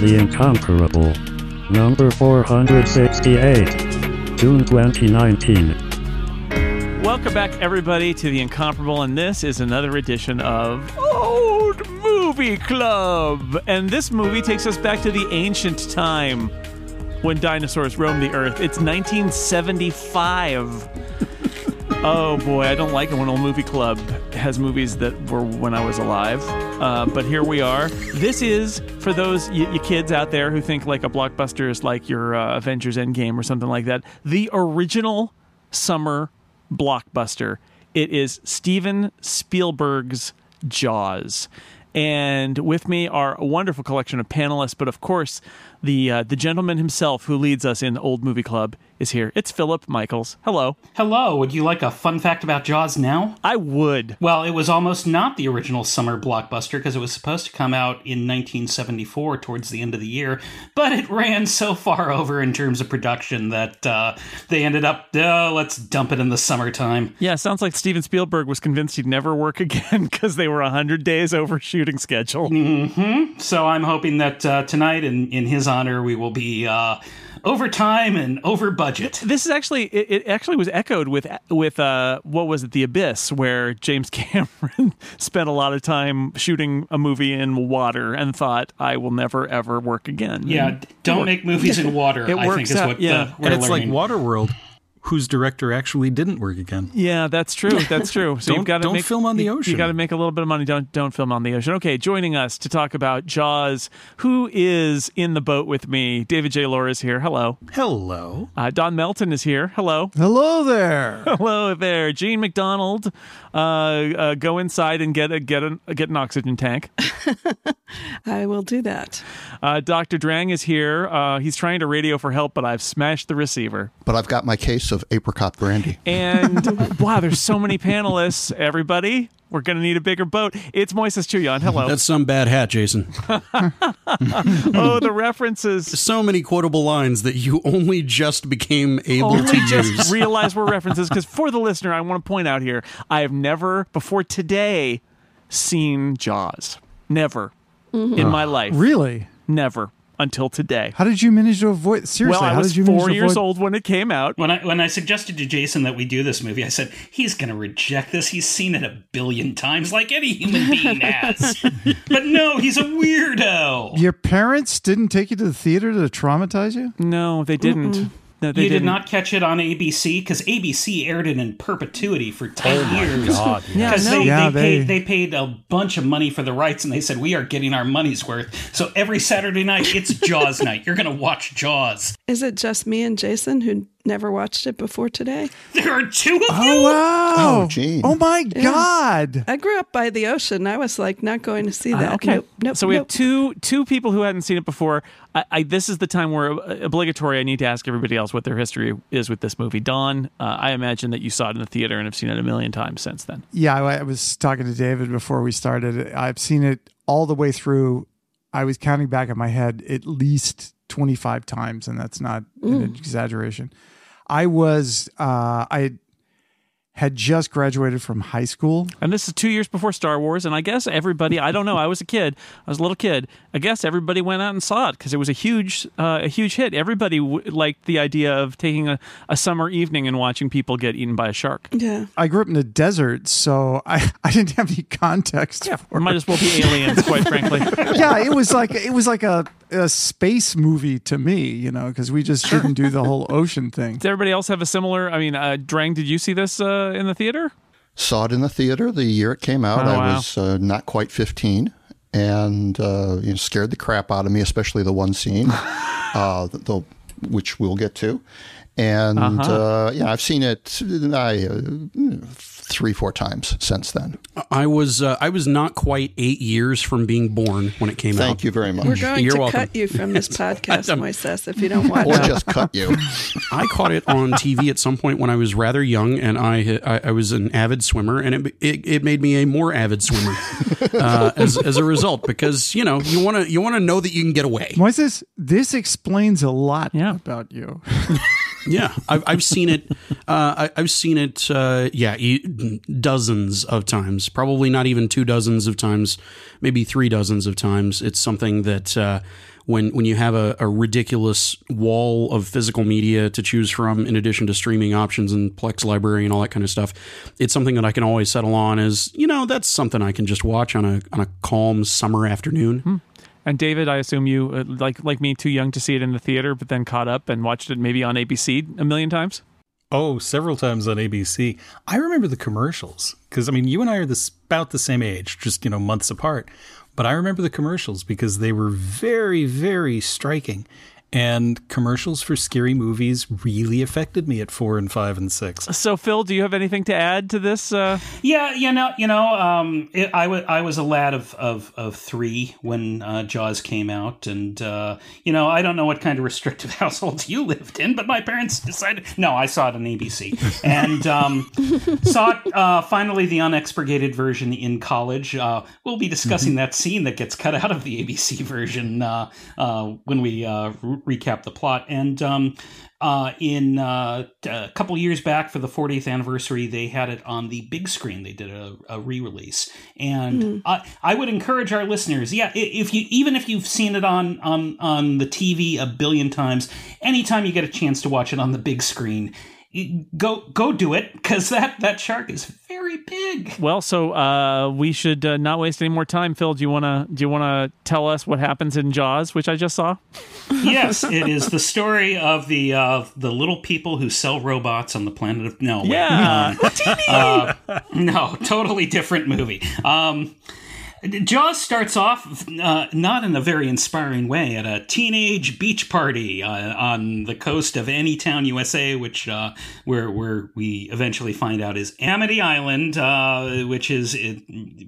The Incomparable. Number 468. June 2019. Welcome back, everybody, to The Incomparable, and this is another edition of Old Movie Club. And this movie takes us back to the ancient time when dinosaurs roamed the earth. It's 1975. oh boy, I don't like it when Old Movie Club has movies that were when I was alive. Uh, but here we are. This is for those y- you kids out there who think like a blockbuster is like your uh, Avengers Endgame or something like that. The original summer blockbuster. It is Steven Spielberg's Jaws. And with me are a wonderful collection of panelists, but of course, the uh, the gentleman himself who leads us in Old Movie Club is here. It's Philip Michaels. Hello. Hello, would you like a fun fact about Jaws now? I would. Well, it was almost not the original summer blockbuster because it was supposed to come out in 1974 towards the end of the year, but it ran so far over in terms of production that uh, they ended up, oh, let's dump it in the summertime. Yeah, sounds like Steven Spielberg was convinced he'd never work again because they were 100 days over shooting schedule. So I'm hoping that uh, tonight, in, in his honor, we will be uh, over time and over budget. This is actually it, it actually was echoed with with uh what was it The Abyss where James Cameron spent a lot of time shooting a movie in water and thought I will never ever work again. Yeah, d- don't make movies in water, It I think works is out, what yeah. uh, we're And it's learning. like Waterworld, whose director actually didn't work again. Yeah, that's true. That's true. So Don't- you've got to don't make, film on the you- You ocean. got to make a little bit of money. Don't don't film on the ocean. Okay, joining us to talk about Jaws. Who is in the boat with me? David J. Loehr is here. Hello. Hello. Uh, Don Melton is here. Hello. Hello there. Hello there, Jean MacDonald. Uh, uh, go inside and get a get an get an oxygen tank. I will do that. Uh, Doctor Drang is here. Uh, he's trying to radio for help, but I've smashed the receiver. but I've got my case of apricot brandy. And wow, there's so many panelists. Everybody, we're gonna need a bigger boat. It's Moises Chiullan. Hello. That's some bad hat, Jason. oh, the references. So many quotable lines that you only just became able Only to just use. realize we're references because for the listener, I want to point out here: I have never before today seen Jaws. Never mm-hmm. in my life. Really? Never until today. How did you manage to avoid? Seriously, well, I how was did you four years avoid? old when it came out. When I when I suggested to Jason that we do this movie, I said he's going to reject this. He's seen it a billion times, like any human being has. but no, he's a weirdo. Your parents didn't take you to the theater to traumatize you? No, they didn't. No, they you did didn't. catch it on ABC because ABC aired it in perpetuity for ten oh years. Yeah, Because no. they, Yeah, they, they- paid, they paid a bunch of money for the rights, and they said we are getting our money's worth. So every Saturday night, it's Jaws night. You're going to watch Jaws. Is it just me and Jason who never watched it before today? There are two of you. Oh wow! Oh, Jean. Oh my God! I grew up by the ocean. I was like not going to see that. Uh, okay. Nope, nope, so we have two two people who hadn't seen it before. I, I, this is the time where uh, obligatory. I need to ask everybody else what their history is with this movie. Don, uh, I imagine that you saw it in the theater and have seen it a million times since then. Yeah, I, I was talking to David before we started. I've seen it all the way through. I was counting back in my head at least twenty five times, and that's not an exaggeration. I was uh, I had just graduated from high school. And this is two years before Star Wars. And I guess everybody, I don't know, I was a kid, I was a little kid. I guess everybody went out and saw it because it was a huge, uh, a huge hit. Everybody w- liked the idea of taking a, a summer evening and watching people get eaten by a shark. Yeah. I grew up in the desert, so I, I didn't have any context. Yeah. for Might as well be aliens, quite frankly. yeah, it was like it was like a, a space movie to me, you know, because we just didn't do the whole ocean thing. Does everybody else have a similar? I mean, uh, Drang, did you see this uh, in the theater? Saw it in the theater the year it came out. Oh, I wow. was uh, not quite 15 and uh, you know, scared the crap out of me, especially the one scene, uh, the, the, which we'll get to. And Uh-huh. uh, yeah, I've seen it I, uh, three, four times since then. I was uh, I was not quite eight years from being born when it came out. Thank you very much. We're going You're to welcome. cut you from this podcast, I'm- Moises, if you don't watch Or it. just cut you. I caught it on TV at some point when I was rather young, and I I, I was an avid swimmer, and it, it it made me a more avid swimmer uh, as as a result because you know you want to you want to know that you can get away. Moises, this explains a lot Yeah. about you. Yeah, I've, I've seen it. Uh, I, I've seen it. Uh, yeah, dozens of times. Probably not even two dozens of times. Maybe three dozens of times. It's something that uh, when when you have a, a ridiculous wall of physical media to choose from, in addition to streaming options and Plex library and all that kind of stuff, it's something that I can always settle on. Is you know, that's something I can just watch on a on a calm summer afternoon. And David, I assume you uh, like like me, too young to see it in the theater, but then caught up and watched it maybe on ABC a million times. Oh, several times on ABC. I remember the commercials because I mean, you and I are this about the same age, just you know, months apart. But I remember the commercials because they were very, very striking. And commercials for scary movies really affected me at four and five and six. So, Phil, do you have anything to add to this? Uh, Yeah, you know, you know, um, it, I was I was a lad of of, of three when uh, Jaws came out, and uh, you know, I don't know what kind of restrictive households you lived in, but my parents decided. No, I saw it on ABC, and um, saw it uh, finally the unexpurgated version in college. Uh, we'll be discussing that scene that gets cut out of the ABC version uh, uh, when we uh, re- recap the plot, and. Um, uh, in uh, a couple years back for the 40th anniversary, they had it on the big screen. They did a, a re-release, and I, I would encourage our listeners, yeah, if you even if you've seen it on on on the TV a billion times, anytime you get a chance to watch it on the big screen, go go do it because that that shark is very big. well, so uh, we should uh, not waste any more time. Phil, do you wanna do you wanna tell us what happens in Jaws, which I just saw? yes, it is the story of the uh, the little people who sell robots on the planet of no. wait, Yeah, Uh, no, totally different movie. Um, Jaws starts off uh, not in a very inspiring way at a teenage beach party uh, on the coast of Anytown, USA, which uh, where where we eventually find out is Amity Island, uh, which is it,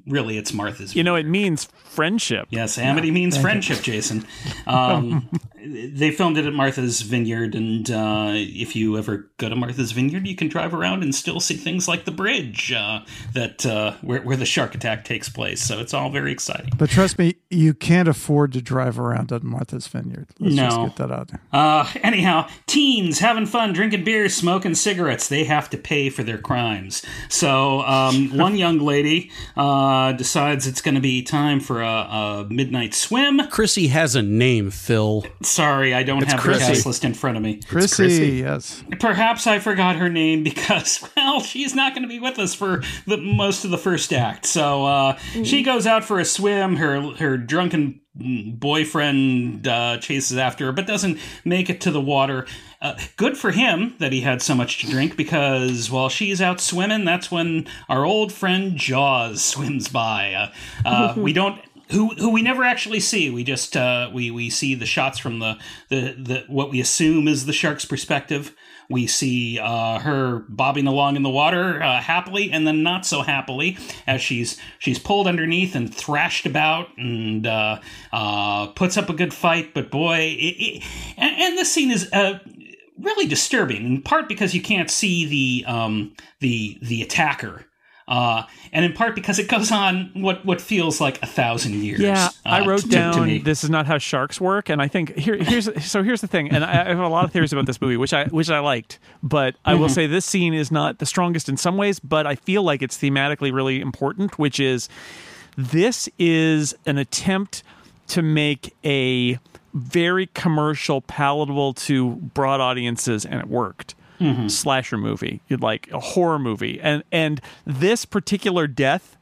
really it's Martha's. you know it means friendship. Yes, amity means friendship, Jason. Um, they filmed it at Martha's Vineyard, and uh, if you ever go to Martha's Vineyard, you can drive around and still see things like the bridge uh, that uh, where, where the shark attack takes place. So it's all very exciting. But trust me, you can't afford to drive around at Martha's Vineyard. Let's just No. get that out there. Uh, anyhow, teens having fun, drinking beer, smoking cigarettes. They have to pay for their crimes. So um, one young lady uh, decides it's going to be time for a, a midnight swim. Chrissy has a name, Phil. Sorry, I don't have Chrissy. the cast list in front of me. Chrissy, Chrissy. yes. Perhaps I forgot her name because, well, she's not going to be with us for the most of the first act. So uh, she goes out for a swim. Her her drunken boyfriend uh, chases after her, but doesn't make it to the water. Uh, good for him that he had so much to drink because while she's out swimming, that's when our old friend Jaws swims by. Uh, uh, we don't who who we never actually see. We just uh, we we see the shots from the, the the what we assume is the shark's perspective. We see uh, her bobbing along in the water uh, happily, and then not so happily as she's she's pulled underneath and thrashed about and uh, uh, puts up a good fight. But boy, it, it, and, and this scene is. Uh, really disturbing in part because you can't see the um, the the attacker uh, and in part because it goes on what what feels like a thousand years. Yeah, I uh, wrote to- to down me. this is not how sharks work, and I think here here's so here's the thing, and I, I have a lot of theories about this movie, which I which I liked, but I Mm-hmm. will say this scene is not the strongest in some ways, but I feel like it's thematically really important, which is this is an attempt to make a very commercial, palatable to broad audiences, and it worked. Slasher movie, like a horror movie, and and this particular death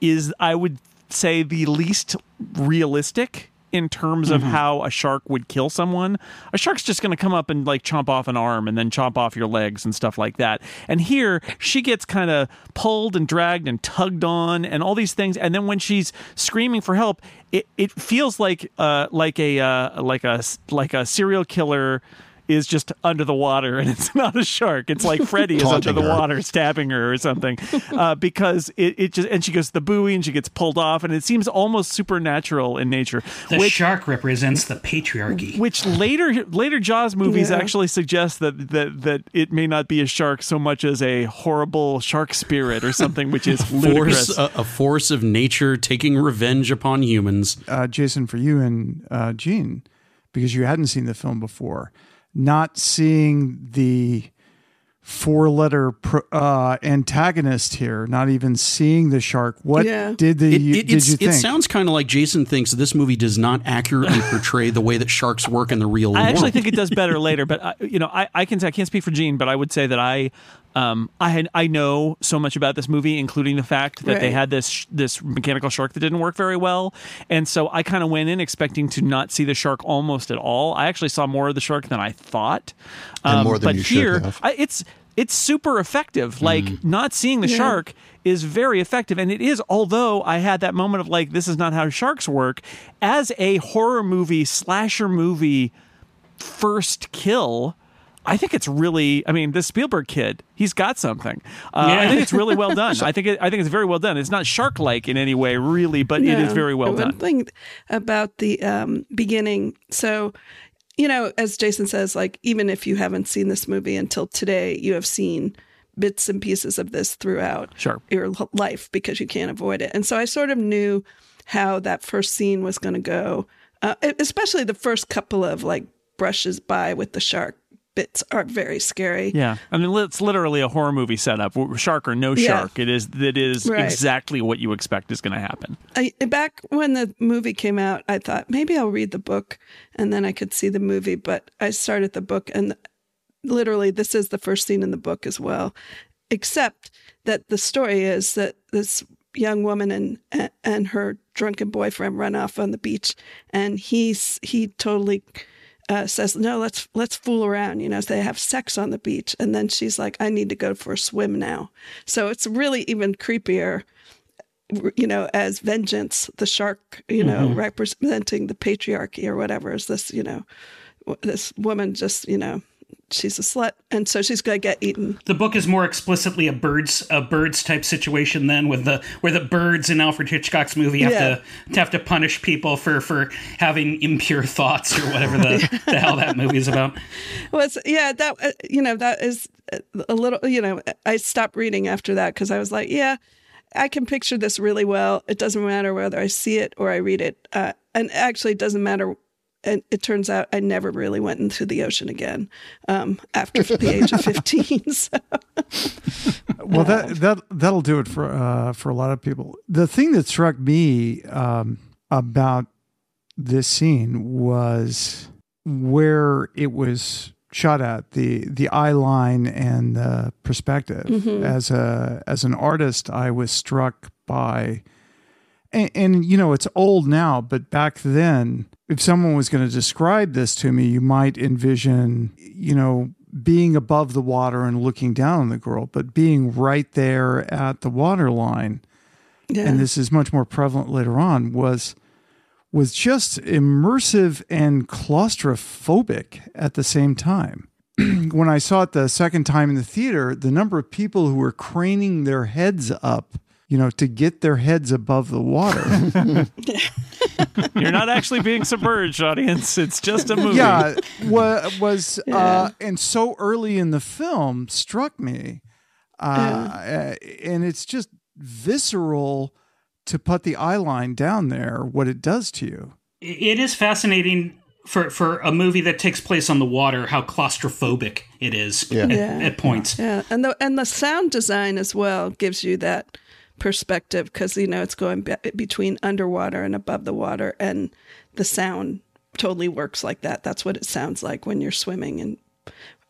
is I would say the least realistic in terms of how a shark would kill someone. A shark's just going to come up and like chomp off an arm and then chomp off your legs and stuff like that. And here she gets kind of pulled and dragged and tugged on and all these things. And then when she's screaming for help, it, it feels like uh like a uh like a like a serial killer is just under the water and it's not a shark. It's like Freddy is under the her. water stabbing her or something uh, because it, it just and she goes to the buoy and she gets pulled off and it seems almost supernatural in nature the which shark represents the patriarchy. which later later Jaws movies Yeah. actually suggest that, that that it may not be a shark so much as a horrible shark spirit or something which is ludicrous. Force a, a force of nature taking revenge upon humans. uh, Jason, for you and uh, Jean, because you hadn't seen the film before, not seeing the four letter pro, uh, antagonist here, not even seeing the shark. What Yeah. did the It, it, did it's- you think? it sounds kind of like Jason thinks this movie does not accurately portray the way that sharks work in the real I world. actually think it does better later, but I, you know, I, I can I can't speak for Jean, but I would say that I, um, I had I know so much about this movie, including the fact that they had this this mechanical shark that didn't work very well, and so I kind of went in expecting to not see the shark almost at all. I actually saw more of the shark than I thought, Um, And more than but you should here have. I, it's it's super effective. Like not seeing the shark is very effective, and it is. Although I had that moment of like, this is not how sharks work. As a horror movie slasher movie first kill. I think it's really. I mean, this Spielberg kid, he's got something. Uh, I think it's really well done. I think it, I think it's very well done. It's not shark-like in any way, really, but it is very well One done. thing about the um, beginning, so you know, as Jason says, like even if you haven't seen this movie until today, you have seen bits and pieces of this throughout Sure. your life because you can't avoid it. And so I sort of knew how that first scene was going to go, uh, especially the first couple of like brushes by with the shark bits are very scary. Yeah, I mean, it's literally a horror movie setup. Shark or no Yeah. shark, it is. It is Right. exactly what you expect is going to happen. I, back when the movie came out, I thought maybe I'll read the book and then I could see the movie. But I started the book, and literally, this is the first scene in the book as well. Except that the story is that this young woman and and her drunken boyfriend run off on the beach, and he's he totally uh, says no let's let's fool around you know so they have sex on the beach. And then she's like i need to go for a swim now. So it's really even creepier you know, as vengeance, the shark, you know, representing the patriarchy or whatever, is this, you know, this woman just, you know, she's a slut, and so she's gonna get eaten. The book is more explicitly a birds a birds type situation than with the where the birds in Alfred Hitchcock's movie have Yeah. to have to punish people for for having impure thoughts or whatever the, the hell that movie is about. Well, yeah, that uh, you know, that is a little, you know, I stopped reading after that because I was like, yeah, I can picture this really well. It doesn't matter whether I see it or I read it, uh, and actually, it doesn't matter. And it turns out I never really went into the ocean again um, after the age of fifteen. So. well, that that that'll do it for uh, for a lot of people. The thing that struck me um, about this scene was where it was shot at the the eye line and the perspective. As a as an artist, I was struck by. And, and you know it's old now, but back then, if someone was going to describe this to me, you might envision, you know, being above the water and looking down on the girl, but being right there at the water line, Yeah. and this is much more prevalent later on, was was just immersive and claustrophobic at the same time. when I saw it the second time in the theater, the number of people who were craning their heads up, you know, to get their heads above the water. You're not actually being submerged, audience. It's just a movie. yeah, wa- was Yeah. uh, and so early in the film struck me, uh, and it's just visceral to put the eye line down there. What it does to you. It is fascinating for for a movie that takes place on the water how claustrophobic it is Yeah. at, Yeah. at points. Yeah, and the and the sound design as well gives you that perspective because you know it's going be- between underwater and above the water, and the sound totally works like that. That's what it sounds like when you're swimming and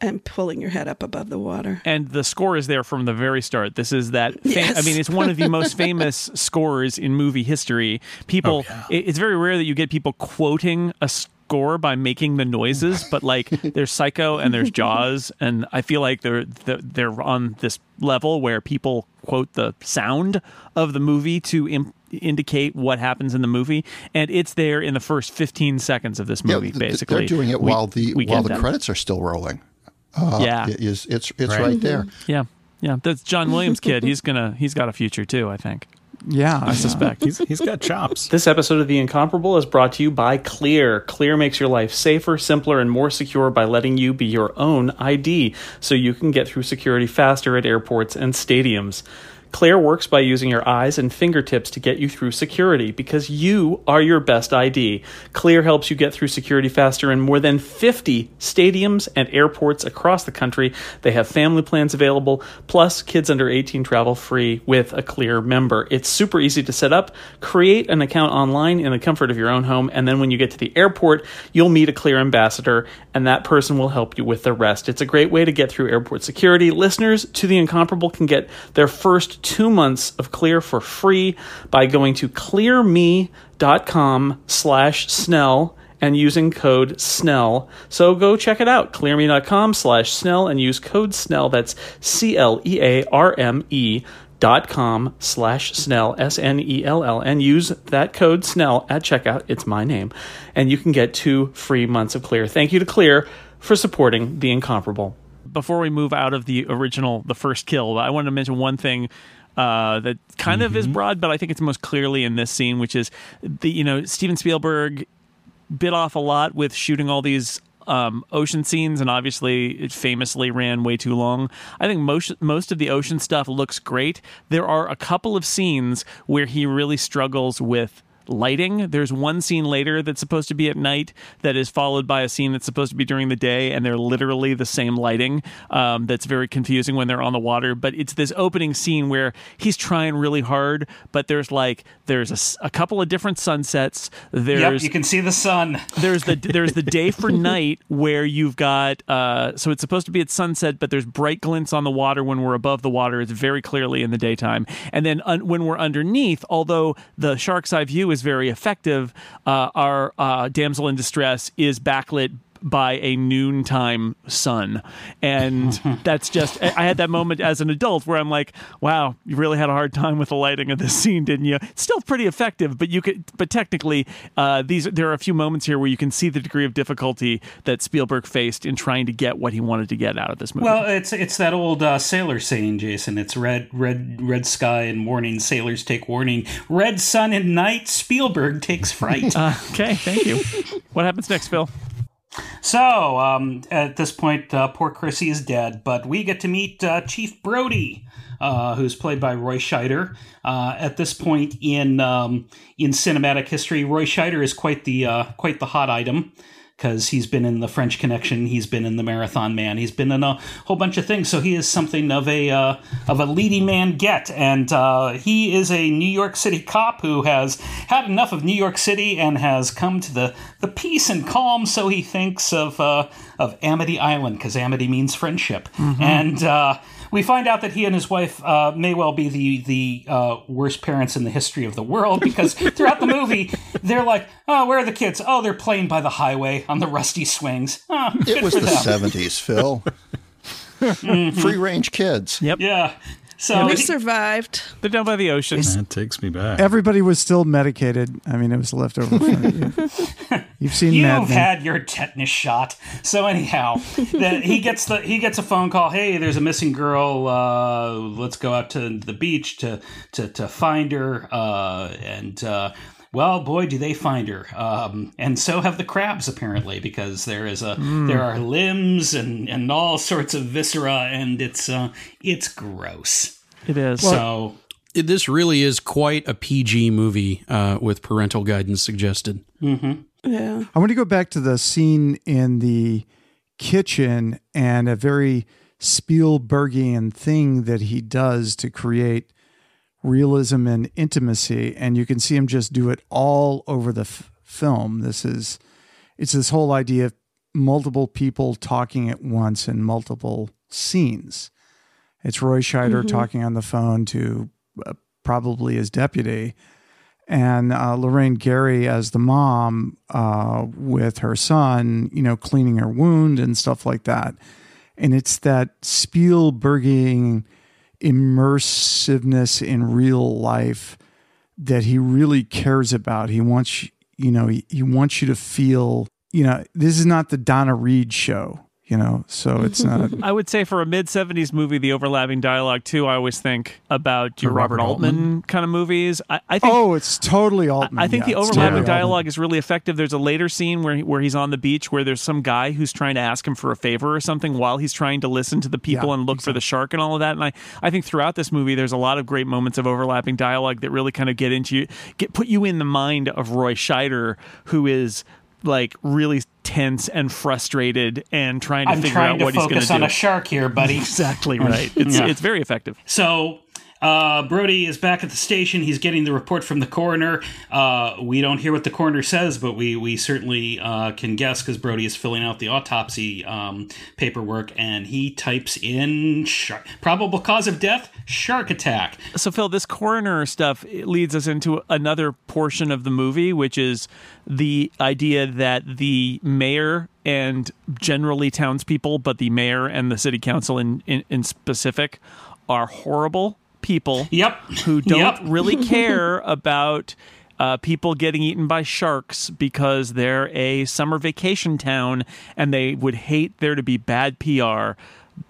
and pulling your head up above the water. and the score is there from the very start. This is that. Fam- Yes. I mean, it's one of the most famous scores in movie history. People, oh, it- it's very rare that you get people quoting a score by making the noises, but like there's Psycho and there's Jaws, and I feel like they're they're, they're on this level where people quote the sound of the movie to. Imp- indicate what happens in the movie and it's there in the first 15 seconds of this movie th- basically they're doing it We- while the while the them. credits are still rolling. Uh, yeah It is it's it's Right. right, there. Mm-hmm. yeah yeah that's john williams kid he's gonna he's got a future too i think Yeah, I suspect. He's he's got chops. This episode of The Incomparable is brought to you by Clear. Clear makes your life safer, simpler, and more secure by letting you be your own ID so you can get through security faster at airports and stadiums. Clear works by using your eyes and fingertips to get you through security because you are your best ID. Clear helps you get through security faster in more than 50 stadiums and airports across the country. They have family plans available, plus kids under 18 travel free with a Clear member. It's super easy to set up. Create an account online in the comfort of your own home, and then when you get to the airport, you'll meet a Clear ambassador, and that person will help you with the rest. It's a great way to get through airport security. Listeners to the Incomparable can get their first two months of Clear for free by going to clearme.com slash Snell and using code SNELL. So go check it out, clearme.com slash SNELL and use code SNELL. That's C L E A R M E dot com slash Snell, S N E L L, and use that code Snell at checkout. It's my name. And you can get two free months of Clear. Thank you to Clear for supporting the incomparable. Before we move out of the original, the first kill, I wanted to mention one thing uh, that kind of is broad, but I think it's most clearly in this scene, which is the you know Steven Spielberg bit off a lot with shooting all these um, ocean scenes, and obviously it famously ran way too long. I think most most of the ocean stuff looks great. There are a couple of scenes where he really struggles with lighting. There's one scene later that's supposed to be at night that is followed by a scene that's supposed to be during the day, and they're literally the same lighting. Um, that's very confusing when they're on the water. But it's this opening scene where he's trying really hard, but there's like there's a couple of different sunsets. There's Yep, you can see the sun. there's the there's the day for night where you've got uh so it's supposed to be at sunset but there's bright glints on the water when we're above the water it's very clearly in the daytime and then un- when we're underneath although the shark's eye view is very effective uh, our uh, damsel in distress is backlit by a noontime sun and that's just I had that moment as an adult where I'm like wow you really had a hard time with the lighting of this scene didn't you it's still pretty effective but you could but technically uh, these there are a few moments here where you can see the degree of difficulty that Spielberg faced in trying to get what he wanted to get out of this movie Well, it's it's that old uh, sailor saying, Jason. It's red, red, red sky and morning. Sailors take warning. Red sun and night. Spielberg takes fright. okay thank you what happens next Phil So, um, at this point, uh, poor Chrissy is dead, but we get to meet uh, Chief Brody, uh, who's played by Roy Scheider. Uh, at this point in um, in cinematic history, Roy Scheider is quite the uh, quite the hot item because he's been in the French Connection, he's been in the Marathon Man, he's been in a whole bunch of things. So he is something of a uh, of a leading man get, and uh, he is a New York City cop who has had enough of New York City and has come to the the peace and calm. So he thinks of uh, of Amity Island because Amity means friendship, and. We find out that he and his wife uh, may well be the the uh, worst parents in the history of the world because throughout the movie they're like, "Oh, where are the kids? Oh, they're playing by the highway on the rusty swings." Oh, It was the them. 70s, Phil. Free range kids. Yep. Yeah. So We survived. they're down by the ocean That takes me back. Everybody was still medicated. I mean, it was leftover. From you. You've seen You've Men. had your tetanus shot. So anyhow, that he gets the he gets a phone call. Hey, there's a missing girl. Uh, let's go out to the beach to to to find her. Uh, and uh, well, boy, do they find her. Um, and so have the crabs apparently, because there is a there are limbs and and all sorts of viscera, and it's uh, it's gross. it is so It- this really is quite a PG movie uh, with parental guidance suggested. Yeah. I want to go back to the scene in the kitchen and a very Spielbergian thing that he does to create realism and intimacy. And you can see him just do it all over the f- film. This is, it's this whole idea of multiple people talking at once in multiple scenes. It's Roy Scheider talking on the phone to uh, probably his deputy and uh, Lorraine Gary as the mom uh, with her son, you know, cleaning her wound and stuff like that. And it's that Spielbergian immersiveness in real life that he really cares about. He wants, you know, he, he wants you to feel, you know, this is not the Donna Reed show. You know. So it's not. I would say for a mid 70s movie, the overlapping dialogue, too, I always think about your Robert, Robert Altman, Altman? kind of movies. I, I think. oh, it's totally Altman. I think yeah, the overlapping totally dialogue Altman. is really effective. There's a later scene where where he's on the beach where there's some guy who's trying to ask him for a favor or something while he's trying to listen to the people Yeah, and look for the shark and all of that. And I, I think throughout this movie there's a lot of great moments of overlapping dialogue that really kind of get into you, get put you in the mind of Roy Scheider, who is like really tense and frustrated and trying to I'm figure trying out to what he's going focus to on a shark here, buddy. exactly right. It's Yeah. it's very effective. So uh, Brody is back at the station. He's getting the report from the coroner. Uh, we don't hear what the coroner says, but we we certainly uh, can guess because Brody is filling out the autopsy um, paperwork, and he types in probable cause of death: shark attack. So, Phil, this coroner stuff leads us into another portion of the movie, which is the idea that the mayor and generally townspeople, but the mayor and the city council in, in, in specific, are horrible people Yep. who don't Yep. really care about uh, people getting eaten by sharks because they're a summer vacation town and they would hate there to be bad PR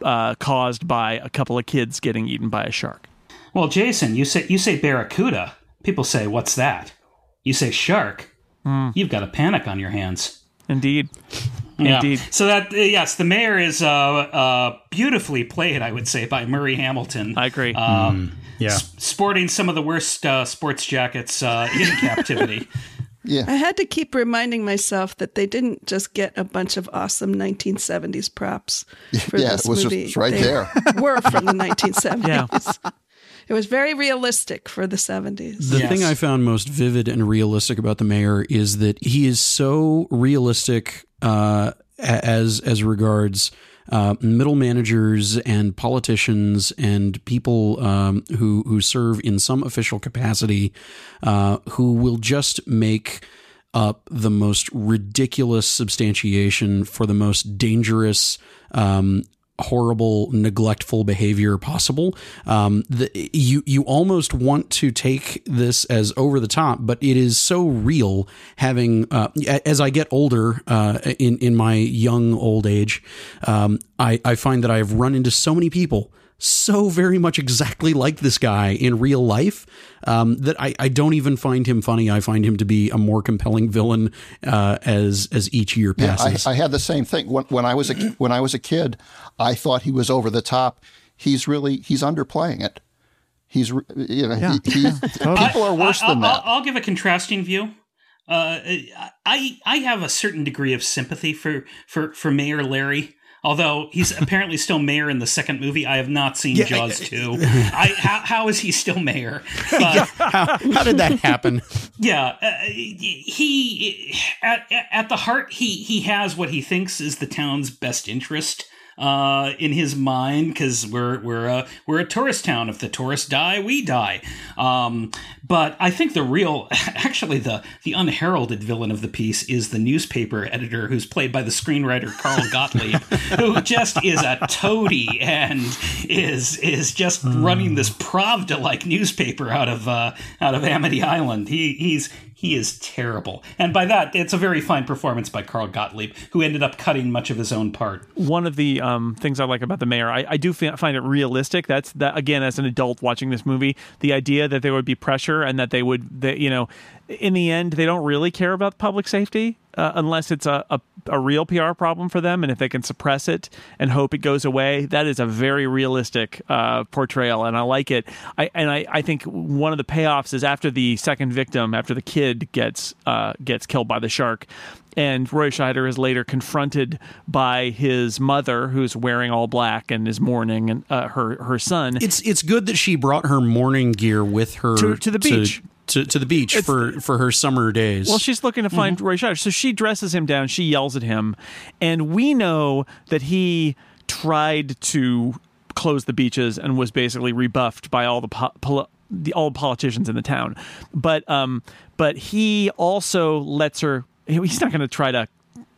uh, caused by a couple of kids getting eaten by a shark. Well, Jason, you say you say barracuda. People say, "What's that?" You say shark. You've got a panic on your hands. Indeed. Yeah. Indeed. So that uh, yes, the mayor is uh, uh, beautifully played, I would say, by Murray Hamilton. I agree. Um, Yeah. s- sporting some of the worst uh, sports jackets uh, in captivity. Yeah. I had to keep reminding myself that they didn't just get a bunch of awesome 1970s props for Yeah, this it was movie. it's right They there. Were from the 1970s. Yeah. It was very realistic for the 70s. The Yes. thing I found most vivid and realistic about the mayor is that he is so realistic uh, as as regards uh, middle managers and politicians and people um, who who serve in some official capacity uh, who will just make up the most ridiculous substantiation for the most dangerous um, horrible neglectful behavior possible. Um, the, you you almost want to take this as over the top but it is so real having uh, as I get older uh, in in my young old age um, I, I find that I've run into so many people so very much exactly like this guy in real life um, that I, I don't even find him funny. I find him to be a more compelling villain uh, as as each year Yeah, passes. I, I had the same thing when, when I was a when I was a kid. I thought he was over the top. He's really he's underplaying it. He's you know Yeah, he, he, people are worse I, than I'll, that. I'll give a contrasting view. Uh, I I have a certain degree of sympathy for for for Mayor Larry. Although he's apparently still mayor in the second movie, I have not seen Jaws two. I how, how is he still mayor? But, how, how did that happen? Yeah, uh, he at at the heart he he has what he thinks is the town's best interest uh, in his mind because we're we're a we're a tourist town. If the tourists die, we die. Um, but I think the real, actually the the unheralded villain of the piece is the newspaper editor who's played by the screenwriter Carl Gottlieb, who just is a toady and is is just running this Pravda like newspaper out of uh, out of Amity Island. He he's he is terrible, and by that it's a very fine performance by Carl Gottlieb, who ended up cutting much of his own part. One of the um, things I like about the mayor, I, I do fi- find it realistic. That's that again, as an adult watching this movie, the idea that there would be pressure and that they would, that you know, in the end, they don't really care about public safety uh, unless it's a, a a real PR problem for them, and if they can suppress it and hope it goes away, that is a very realistic uh, portrayal, and I like it. I and I, I think one of the payoffs is after the second victim, after the kid gets uh, gets killed by the shark, and Roy Scheider is later confronted by his mother, who's wearing all black and is mourning, and uh, her her son. It's it's good that she brought her mourning gear with her To- to the beach. To, to to the beach for for her summer days. Well, she's looking to find Mm-hmm. Roy Scheider. So she dresses him down. She yells at him. And we know that he tried to close the beaches and was basically rebuffed by all the, po- pol- the all politicians in the town. But um, but he also lets her. He's not going to try to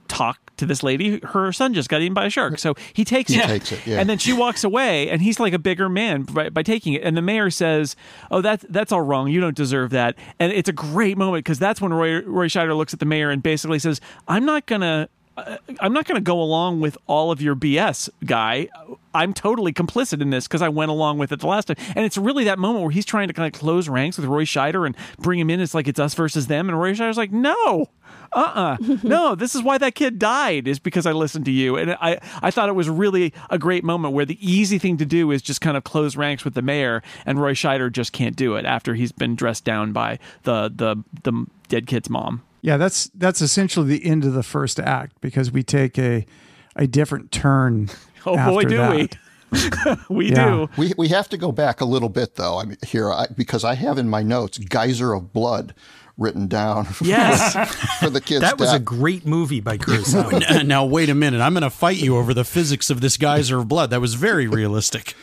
talk to this lady. Her son just got eaten by a shark, so he takes He it. takes it, yeah. And then she walks away, and he's like a bigger man by, by taking it. And the mayor says, "Oh, that's that's all wrong. You don't deserve that." And it's a great moment because that's when Roy Roy Scheider looks at the mayor and basically says, "I'm not gonna." uh, I'm not going to go along with all of your BS, guy. I'm totally complicit in this because I went along with it the last time. And it's really that moment where he's trying to kind of close ranks with Roy Scheider and bring him in. It's like it's us versus them. And Roy Scheider's like, no, uh uh no, this is why that kid died, is because I listened to you. And I, I thought it was really a great moment where the easy thing to do is just kind of close ranks with the mayor. And Roy Scheider just can't do it after he's been dressed down by the, the, the dead kid's mom. Yeah, that's that's essentially the end of the first act because we take a a different turn. Oh boy, do that. we. we Yeah. do. We, we have to go back a little bit though. I mean, here I, because I have in my notes "geyser of blood" written down Yes. for the kids. That was a great movie by Kurosawa. N- now wait a minute. I'm going to fight you over the physics of this geyser of blood. That was very realistic.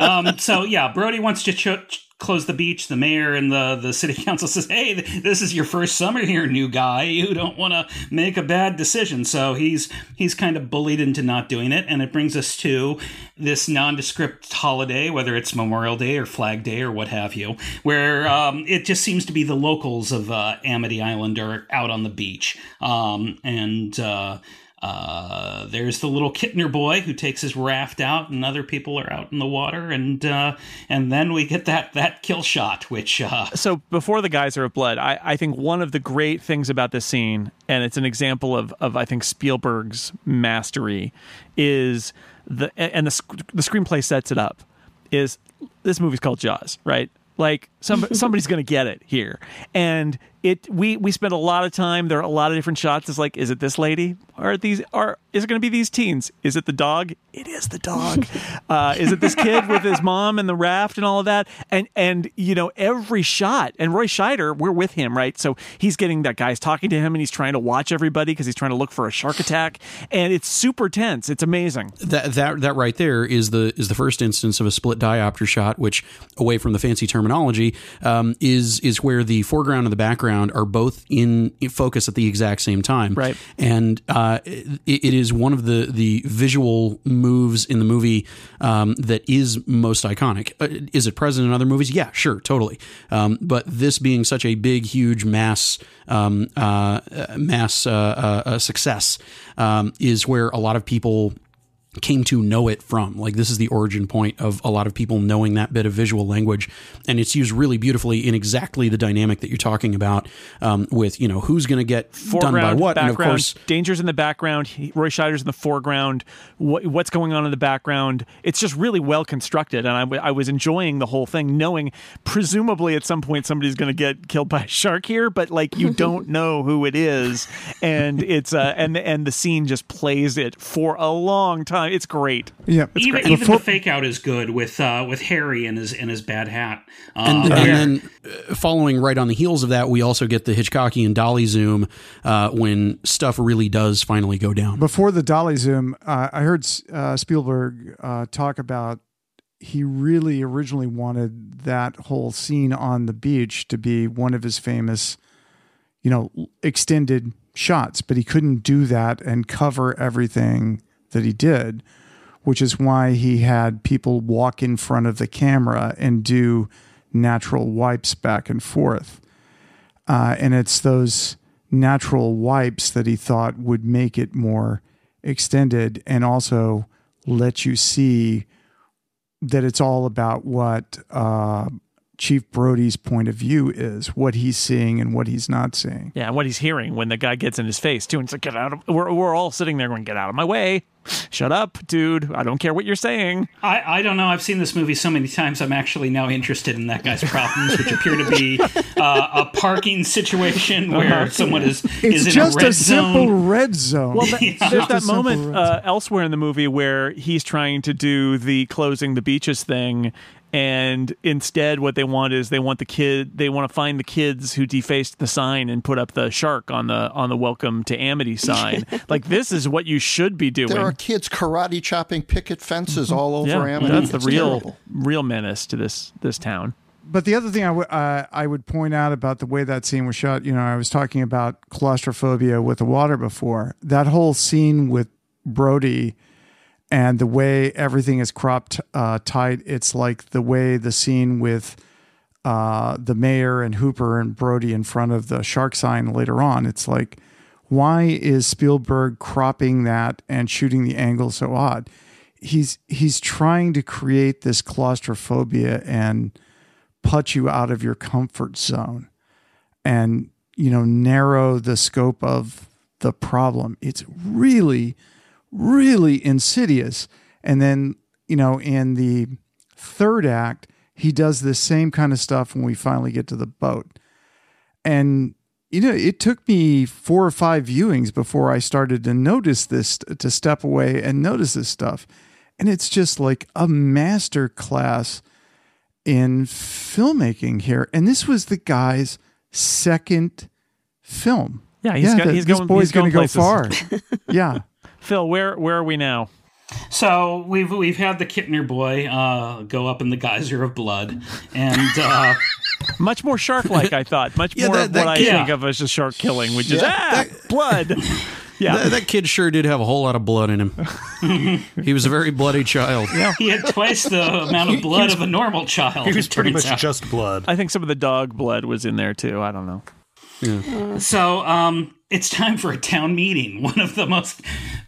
um, so yeah, Brody wants to ch- ch- close the beach. The mayor and the the city council says, "Hey, th- this is your first summer here, new guy. You don't want to make a bad decision." So he's he's kind of bullied into not doing it, and it brings us to this nondescript holiday, whether it's Memorial Day or Flag Day or what have you, where um, it just seems to be the locals of uh, Amity Island are out on the beach, um, and. Uh, uh, there's the little Kintner boy who takes his raft out, and other people are out in the water, and uh, and then we get that that kill shot, which uh, so before the geyser of blood, I, I think one of the great things about this scene, and it's an example of, of I think Spielberg's mastery, is the and the the screenplay sets it up. Is this movie's called Jaws, right? Like some somebody's going to get it here, and it we we spent a lot of time. There are a lot of different shots. It's like, is it this lady? Are these are is it going to be these teens? Is it the dog? It is the dog. uh, is it this kid with his mom and the raft and all of that? And and you know every shot. And Roy Scheider, we're with him, right? So he's getting that guy's talking to him, and he's trying to watch everybody because he's trying to look for a shark attack, and it's super tense. It's amazing. That that that right there is the is the first instance of a split diopter shot, which away from the fancy terminology um, is is where the foreground and the background are both in, focus at the exact same time. Right. and uh, it, it is one of the the visual moves in the movie um, that is most iconic. Uh, is it present in other movies? Yeah, sure, totally. Um, but this being such a big, huge mass um, uh, uh, mass uh, success um, is where a lot of people came to know it from. Like this is the origin point of a lot of people knowing that bit of visual language, and it's used really beautifully in exactly the dynamic that you're talking about. Um, with you know who's going to get done by what, background, and of course dangers in the background. Roy Scheider's in the foreground. What, what's going on in the background? It's just really well constructed, and I was enjoying the whole thing, knowing presumably at some point somebody's going to get killed by a shark here, but like you don't know who it is, and it's uh, and and the scene just plays it for a long time. It's great. Yeah, it's even great. even Before- the fake out is good with uh, with Harry and his and his bad hat. Uh, and, and then uh, following right on the heels of that, we also get the Hitchcockian dolly zoom uh, when stuff really does finally go down. Before the dolly zoom, uh, I heard uh, Spielberg uh, talk about he really originally wanted that whole scene on the beach to be one of his famous, you know, extended shots, but he couldn't do that and cover everything that he did, which is why he had people walk in front of the camera and do natural wipes back and forth. Uh, and it's those natural wipes that he thought would make it more extended and also let you see that it's all about what uh, Chief Brody's point of view is, what he's seeing and what he's not seeing. Yeah, and what he's hearing when the guy gets in his face too, and it's like, get out of. We're we're all sitting there going, get out of my way. Shut up, dude. I don't care what you're saying. I, I don't know. I've seen this movie so many times. I'm actually now interested in that guy's problems, which appear to be uh, a parking situation where someone is It's is in just a red a simple zone. red zone. Well, that, It's there's that moment uh, elsewhere in the movie where he's trying to do the closing the beaches thing, and instead, what they want is they want the kid. They want to find the kids who defaced the sign and put up the shark on the on the welcome to Amity sign. like this is what you should be doing. There are kids karate chopping picket fences all over Mm-hmm. yeah, Amity. that's the It's real terrible. real menace to this this town. But the other thing I would uh, I would point out about the way that scene was shot, you know, I was talking about claustrophobia with the water before. That whole scene with Brody and the way everything is cropped uh, tight, it's like the way the scene with uh, the mayor and Hooper and Brody in front of the shark sign later on. It's like why is Spielberg cropping that and shooting the angle so odd? He's he's trying to create this claustrophobia and put you out of your comfort zone and you know narrow the scope of the problem. It's really really insidious. And then, you know, in the third act, he does the same kind of stuff when we finally get to the boat. And you know, it took me four or five viewings before I started to notice this, to step away and notice this stuff. And it's just like a master class in filmmaking here. And this was the guy's second film. Yeah, he's yeah, got- he's this going- boy's going to go far. yeah. Phil, where where are we now? So we've we've had the Kintner boy uh, go up in the geyser of blood, and uh, Much more shark-like, I thought. Much Yeah, more that- of that what I kid- think of as a shark killing, which is ah, blood. Yeah, That, that kid sure did have a whole lot of blood in him. he was a very bloody child. Yeah. he had twice the amount of blood of a normal child. He was pretty much out. just blood. I think some of the dog blood was in there too. I don't know. Yeah. So, um, it's time for a town meeting. One of the most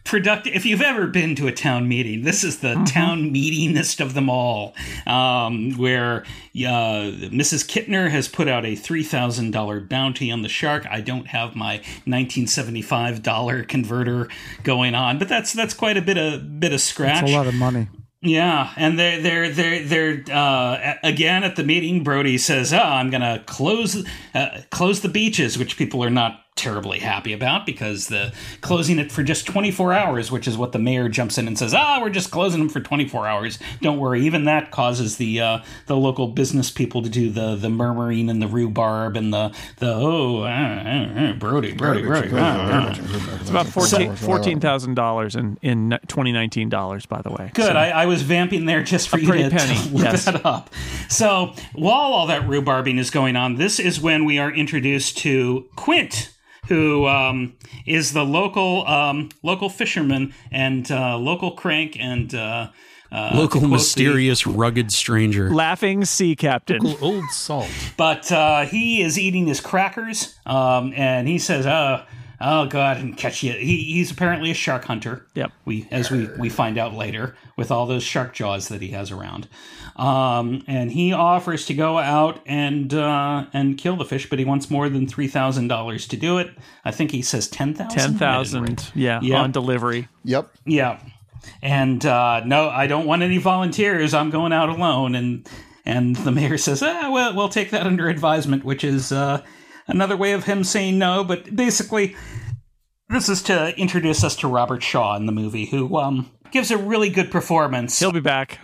productive. If you've ever been to a town meeting, this is the town meetingest of them all, um, where uh, Mrs. Kintner has put out a three thousand dollar bounty on the shark. I don't have my nineteen seventy five dollar converter going on, but that's that's quite a bit of bit of scratch. It's a lot of money. Yeah, and they're they're they're they're uh, again at the meeting. Brody says, "Oh, I'm gonna close uh, close the beaches," which people are not terribly happy about because the closing it for just 24 hours, which is what the mayor jumps in and says, "Ah, we're just closing them for 24 hours. Don't worry." Even that causes the uh, the local business people to do the the murmuring and the rhubarb and the the oh uh, uh, uh, Brody Brody Brody. ah, ah." It's about fourteen thousand dollars in in 2019 dollars, by the way. Good. So- I, I was vamping there just for you pretty to, penny, to look yes. that up. So while all that rhubarbing is going on, this is when we are introduced to Quint, who um, is the local um, local fisherman and uh, local crank and uh, uh, Local quote the- mysterious rugged stranger. Laughing sea captain. local Old salt. but uh, he is eating his crackers, um, and he says, "Oh, oh God, and catch you." He, he's apparently a shark hunter. Yep. We, as we we find out later, with all those shark jaws that he has around, um, and he offers to go out and uh, and kill the fish, but he wants more than three thousand dollars to do it. I think he says ten thousand. Ten thousand, yeah, Yeah. on delivery. Yep. Yeah. And uh, no, I don't want any volunteers. I'm going out alone. And and the mayor says, ah, well, we'll take that under advisement, which is uh, another way of him saying no. But basically, this is to introduce us to Robert Shaw in the movie, who um, gives a really good performance. He'll be back.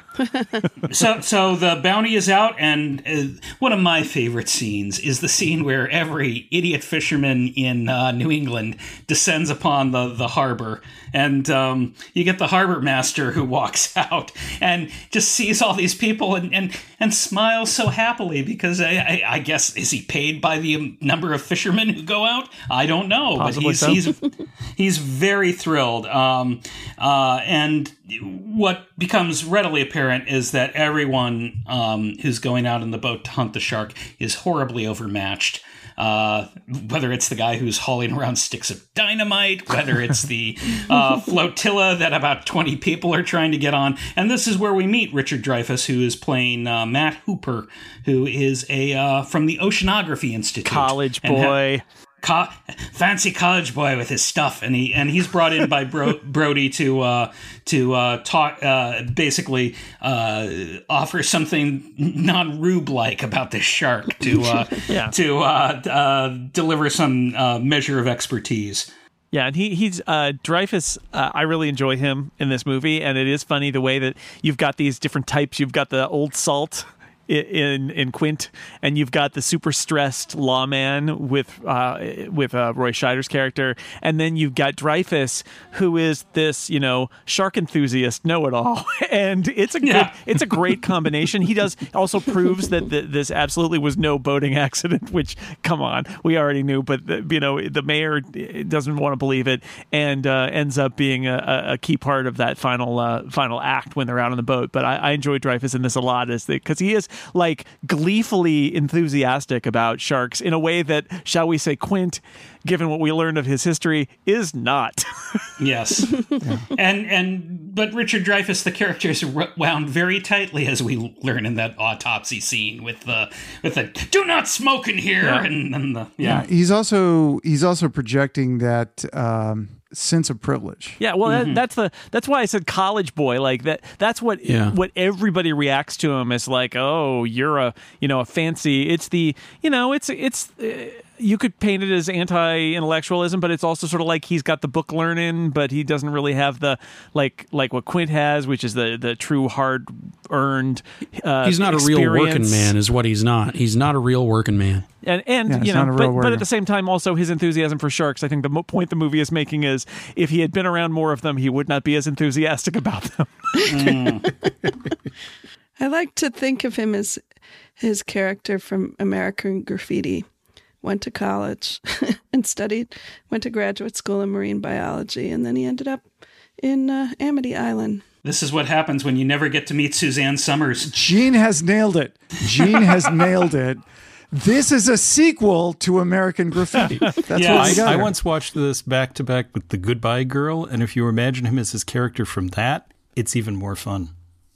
So so the bounty is out and uh, one of my favorite scenes is the scene where every idiot fisherman in uh, new england descends upon the, the harbor and um, you get the harbor master who walks out and just sees all these people and, and, and smiles so happily because I, I, I guess is he paid by the number of fishermen who go out i don't know Possibly but he's, so. he's he's very thrilled. Um, uh, and what becomes readily apparent is that everyone um, who's going out in the boat to hunt the shark is horribly overmatched. Uh, whether it's the guy who's hauling around sticks of dynamite, whether it's the uh, flotilla that about 20 people are trying to get on. And this is where we meet Richard Dreyfuss, who is playing uh, Matt Hooper, who is a uh, from the Oceanography Institute. College And ha- boy. Co- fancy college boy with his stuff, and he and he's brought in by Bro- Brody to uh, to uh, talk, uh, basically uh, offer something non rube like about this shark to uh, Yeah. to uh, uh, deliver some uh, measure of expertise. Yeah, and he he's uh, Dreyfuss. Uh, I really enjoy him in this movie, and it is funny the way that you've got these different types. You've got the old salt in in Quint, and you've got the super stressed lawman with uh, with uh, Roy Scheider's character, and then you've got Dreyfuss, who is this you know shark enthusiast know it all, and it's a good, Yeah. it's a great combination. He does also proves that th this absolutely was no boating accident. Which come on, we already knew, but the, you know the mayor doesn't want to believe it, and uh, ends up being a, a- key part of that final uh, final act when they're out on the boat. But I, I enjoy Dreyfuss in this a lot, as because he is like gleefully enthusiastic about sharks in a way that, shall we say, Quint, given what we learned of his history, is not. Yes, and and but Richard Dreyfuss, the character, is wound very tightly, as we learn in that autopsy scene with the with the "Do not smoke in here," Yeah. and, and the Yeah, yeah. he's also he's also projecting that um, sense of privilege. Yeah, well, that, that's the that's why I said college boy. Like that. That's what Yeah. what everybody reacts to him as like, oh, you're a you know a fancy. It's the you know it's it's. Uh, you could paint it as anti-intellectualism, but it's also sort of like he's got the book learning, but he doesn't really have the like like what Quint has, which is the the true hard earned. Uh, He's not a real working man, is what he's not. He's not a real working man. and and Yeah, you know, but, but at the same time, also his enthusiasm for sharks. I think the mo- point the movie is making is if he had been around more of them, he would not be as enthusiastic about them. I like to think of him as his character from American Graffiti. Went to college and studied, went to graduate school in marine biology, and then he ended up in uh, Amity Island. This is what happens when you never get to meet Suzanne Somers. Jean has nailed it. Jean has nailed it. This is a sequel to American Graffiti. That's Yeah, what I, got. I once watched this back to back with The Goodbye Girl, and if you imagine him as his character from that, it's even more fun.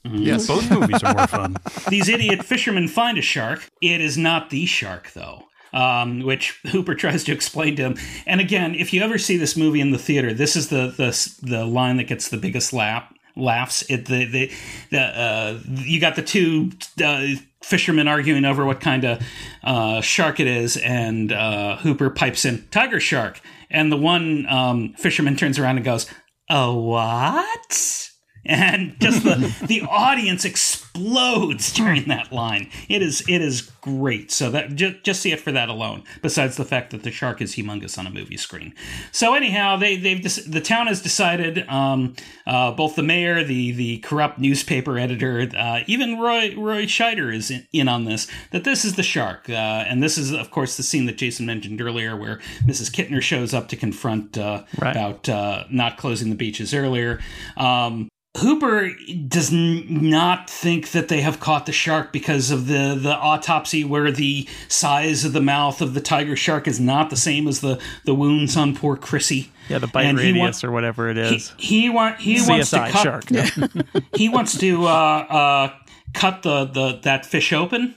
Yes. Both movies are more fun. These idiot fishermen find a shark. It is not the shark, though. Um, which Hooper tries to explain to him. And again, if you ever see this movie in the theater, this is the the, the line that gets the biggest laugh. Laughs. It the the, the uh, you got the two uh, fishermen arguing over what kind of uh, shark it is, and uh, Hooper pipes in tiger shark, and the one um, fisherman turns around and goes, "A what?" and just the the audience explodes during that line. It is it is great. So that just just see it for that alone. Besides the fact that the shark is humongous on a movie screen. So anyhow, they they've the town has decided. Um, uh, both the mayor, the the corrupt newspaper editor, uh, even Roy Roy Scheider is in, in on this. That this is the shark, uh, and this is of course the scene that Jason mentioned earlier, where Mrs. Kintner shows up to confront uh, Right. about uh, not closing the beaches earlier. Um, Hooper does n- not think that they have caught the shark because of the, the autopsy where the size of the mouth of the tiger shark is not the same as the, the wounds on poor Chrissy. Yeah, the bite And radius or whatever it is. He, he, want, he wants to cut, shark. No. he wants to uh, uh, cut the, the that fish open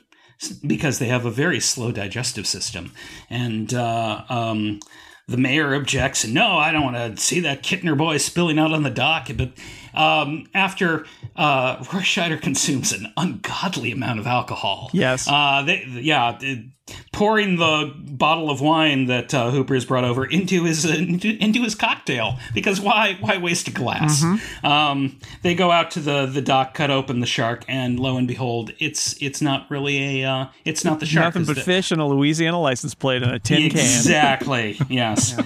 because they have a very slow digestive system, and uh, um, the mayor objects. No, I don't want to see that Kintner boy spilling out on the dock. But um, after uh, Roy Scheider consumes an ungodly amount of alcohol, Yes. uh, they, yeah, pouring the bottle of wine that uh, Hooper has brought over into his into, into his cocktail because why why waste a glass? Um, they go out to the the dock, cut open the shark, and lo and behold, it's it's not really a uh, it's not the shark. Nothing but the- fish and a Louisiana license plate and a tin can. Exactly. Yes.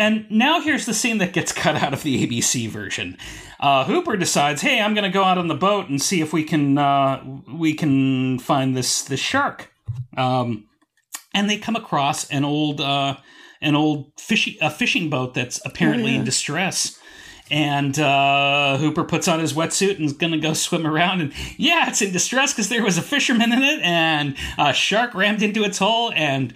And now here's the scene that gets cut out of the ABC version. Uh, Hooper decides, "Hey, I'm going to go out on the boat and see if we can uh, we can find this this shark." Um, and they come across an old uh, an old fishing a fishing boat that's apparently in distress. And uh, Hooper puts on his wetsuit and is going to go swim around. And yeah, it's in distress because there was a fisherman in it, and a shark rammed into its hull, and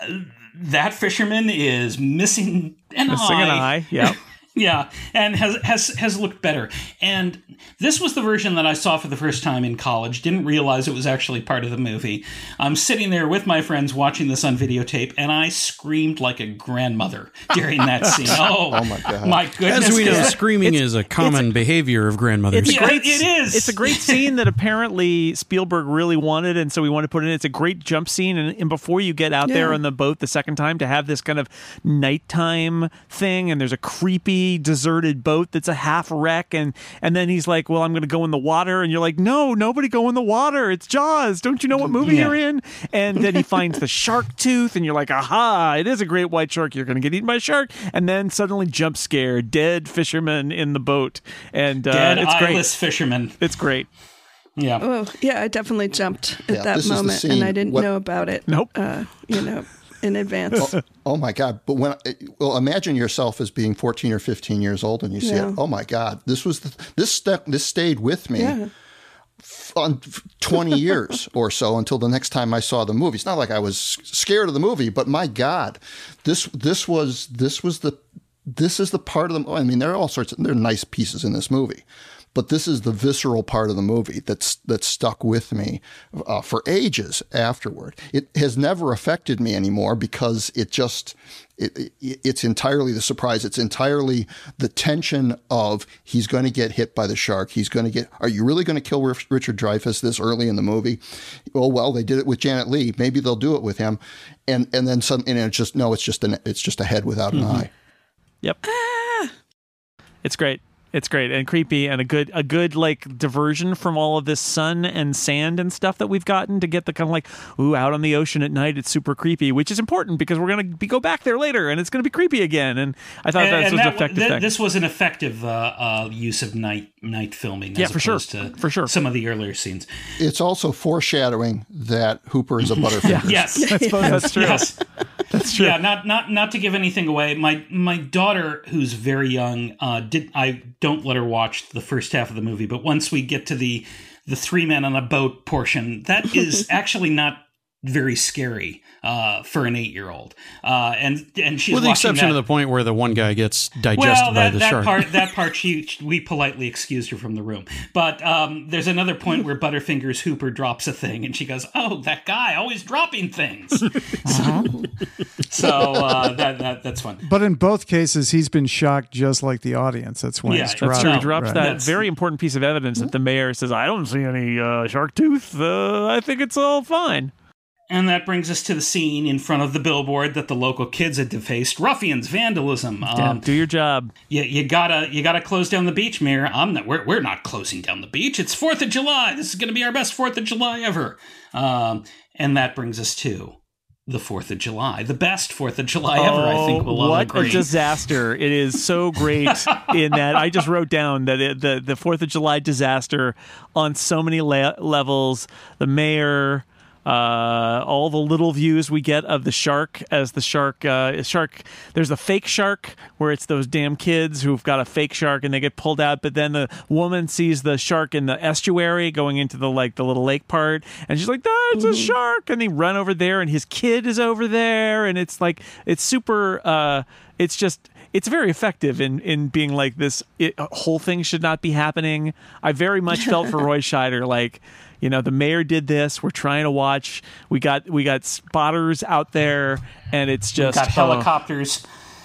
uh, that fisherman is missing an eye. Missing an eye. Yeah. Yeah, and has has has looked better. And this was the version that I saw for the first time in college. Didn't realize it was actually part of the movie. I'm sitting there with my friends watching this on videotape, and I screamed like a grandmother during that scene. Oh, Oh my God. my goodness! As we know, 'cause- screaming is a common behavior of grandmothers. It's a Yeah, great. it is. It's a great scene that apparently Spielberg really wanted, and so we want to put in. It's a great jump scene, and, and before you get out there on the boat the second time, to have this kind of nighttime thing, and there's a creepy deserted boat that's a half wreck, and and then he's like, "Well, I'm going to go in the water," and you're like, "No, nobody go in the water. It's Jaws. Don't you know what movie Yeah. you're in?" And then he finds the shark tooth, and you're like, "Aha! It is a great white shark. You're going to get eaten by a shark." And then suddenly jump scare, dead fisherman in the boat, and uh, dead it's great. eyeless fisherman. It's great. Yeah. Oh, yeah, I definitely jumped at Yeah, that this is the moment, and I didn't what- know about it. Nope. Uh, you know, in advance. Oh my God! But when well, imagine yourself as being fourteen or fifteen years old, and you see Yeah. it. Oh my God! This was the, this step. This stayed with me Yeah. on 20 years or so until the next time I saw the movie. It's not like I was scared of the movie, but my God, this this was this was the this is the part of the. I mean, there are all sorts of there are nice pieces in this movie, but this is the visceral part of the movie that's that's stuck with me uh, for ages afterward. It has never affected me anymore because it just it, it, it's entirely the surprise. It's entirely the tension of he's going to get hit by the shark. He's going to get. Are you really going to kill Richard Dreyfuss this early in the movie? Oh well, they did it with Janet Leigh. Maybe they'll do it with him, and and then some. And it's just no. It's just an. It's just a head without an Mm-hmm. eye. Yep. It's great. It's great and creepy and a good a good like diversion from all of this sun and sand and stuff that we've gotten to get the kind of like ooh out on the ocean at night it's super creepy which is important because we're gonna be, go back there later and it's gonna be creepy again and I thought And- that and was that an effective th- thing. This was an effective uh, uh, use of night night filming. Yeah, as for sure. To For sure. Some of the earlier scenes. It's also foreshadowing that Hooper is a butterfinger. Yes. I suppose that's true. Yes. That's true. Yeah, not not not to give anything away. My my daughter, who's very young, uh, did I don't let her watch the first half of the movie, but once we get to the the three men on a boat portion, that is actually not very scary uh, for an eight year old. Uh, and and she's With the exception that, of the point where the one guy gets digested well, by that, the that shark. part, that part, she, we politely excused her from the room. But um, there's another point where Butterfingers Hooper drops a thing, and she goes, "Oh, that guy always dropping things." so so uh, that, that that's fun. But in both cases, he's been shocked just like the audience. That's when Yeah, he's that's dropped. So he No, drops Right. that That's- very important piece of evidence that the mayor says, "I don't see any uh, shark tooth. Uh, I think it's all fine." And that brings us to the scene in front of the billboard that the local kids had defaced: ruffians, vandalism. Um, do your job. you, you gotta you gotta close down the beach, Mayor. I'm not. We're, we're not closing down the beach. It's Fourth of July. This is gonna be our best Fourth of July ever. Um, and that brings us to the Fourth of July, the best Fourth of July ever. I think we'll all Oh, what agree. a disaster! It is so great in that I just wrote down that it, the the Fourth of July disaster on so many la- levels. The mayor. Uh, all the little views we get of the shark as the shark uh, shark there's a fake shark where it's those damn kids who've got a fake shark and they get pulled out but then the woman sees the shark in the estuary going into the like the little lake part and she's like oh, it's a shark. And they run over there and his kid is over there and it's like it's super uh it's just it's very effective in in being like this it, whole thing should not be happening. I very much felt for roy scheider like you know the mayor did this we're trying to watch we got we got spotters out there and it's just got oh,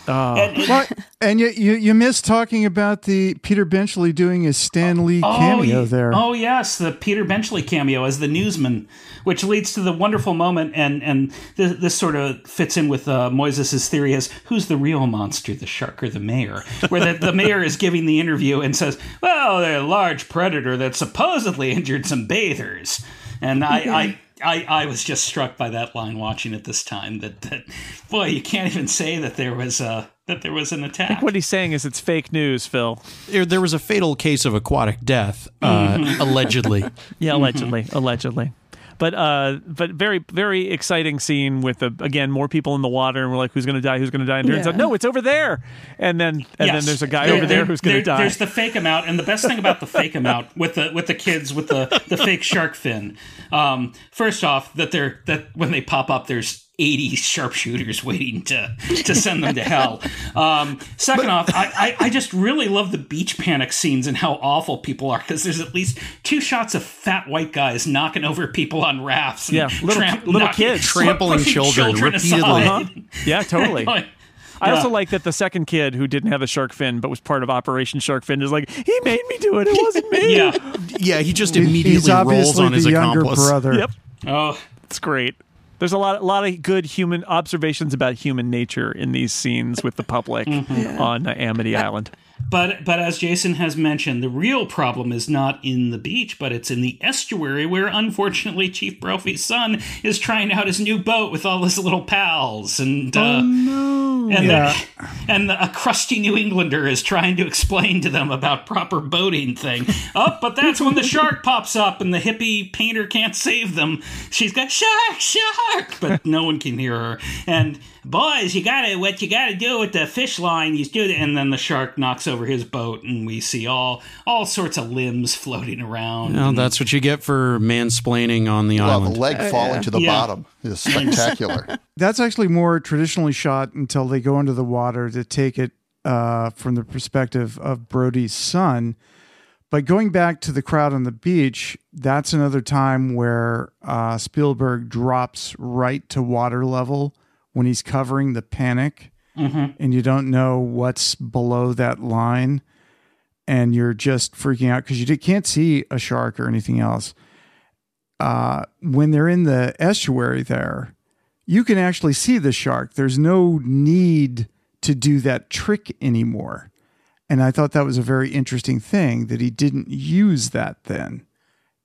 helicopters. And it- Well, and you, you you missed talking about the Peter Benchley doing his Stan Lee cameo ye- there. Oh yes, the Peter Benchley cameo as the newsman, which leads to the wonderful moment, and and this, this sort of fits in with uh, Moises' theory as who's the real monster, the shark or the mayor? Where the, the mayor is giving the interview and says, "Well, they're a large predator that supposedly injured some bathers," and I. I I, I was just struck by that line watching it this time. That, that boy, you can't even say that there was a that there was an attack. what he's saying is it's fake news phil there, there was a fatal case of aquatic death, uh, Mm-hmm. allegedly. Yeah, allegedly, allegedly. But uh, but very very exciting scene with the again more people in the water and we're like who's gonna die who's gonna die and turns Yeah. out no it's over there and then and then there's a guy There- over there, there- who's gonna there- die. There's the fake him out, and the best thing about the fake him out with the with the kids with the the fake shark fin. Um, first off, that they're that when they pop up, there's 80 sharpshooters waiting to to send them to hell. Um, second off, I, I I just really love the beach panic scenes and how awful people are because there's at least two shots of fat white guys knocking over people on rafts. And Yeah, little- little knocking- kids. Trampling pushing children repeatedly. aside. Uh-huh. Yeah, totally. Like, I also like that the second kid who didn't have a shark fin but was part of Operation Shark Fin is like he made me do it. It wasn't me. Yeah. Yeah, he just immediately he's rolls on his younger accomplice. brother. Yep. Oh. It's great. There's a lot, a lot of good human observations about human nature in these scenes with the public on uh, Amity Island. But but as Jason has mentioned, the real problem is not in the beach, but it's in the estuary where unfortunately Chief Brody's son is trying out his new boat with all his little pals and uh, and Yeah. the, and the, a crusty New Englander is trying to explain to them about proper boating thing. oh, but that's when the shark pops up and the hippie painter can't save them. She's got shark, shark, but no one can hear her. And boys, you gotta what you gotta do with the fish line. You do it, and then the shark knocks over his boat, and we see all all sorts of limbs floating around. Well, that's what you get for mansplaining on the Well, the island. leg falling to the Yeah. bottom is spectacular. That's actually more traditionally shot until they go into the water to take it uh, from the perspective of Brody's son. But going back to the crowd on the beach, that's another time where uh, Spielberg drops right to water level when he's covering the panic, and you don't know what's below that line, and you're just freaking out because you can't see a shark or anything else. Uh, when they're in the estuary there, you can actually see the shark. There's no need to do that trick anymore. And I thought that was a very interesting thing that he didn't use that then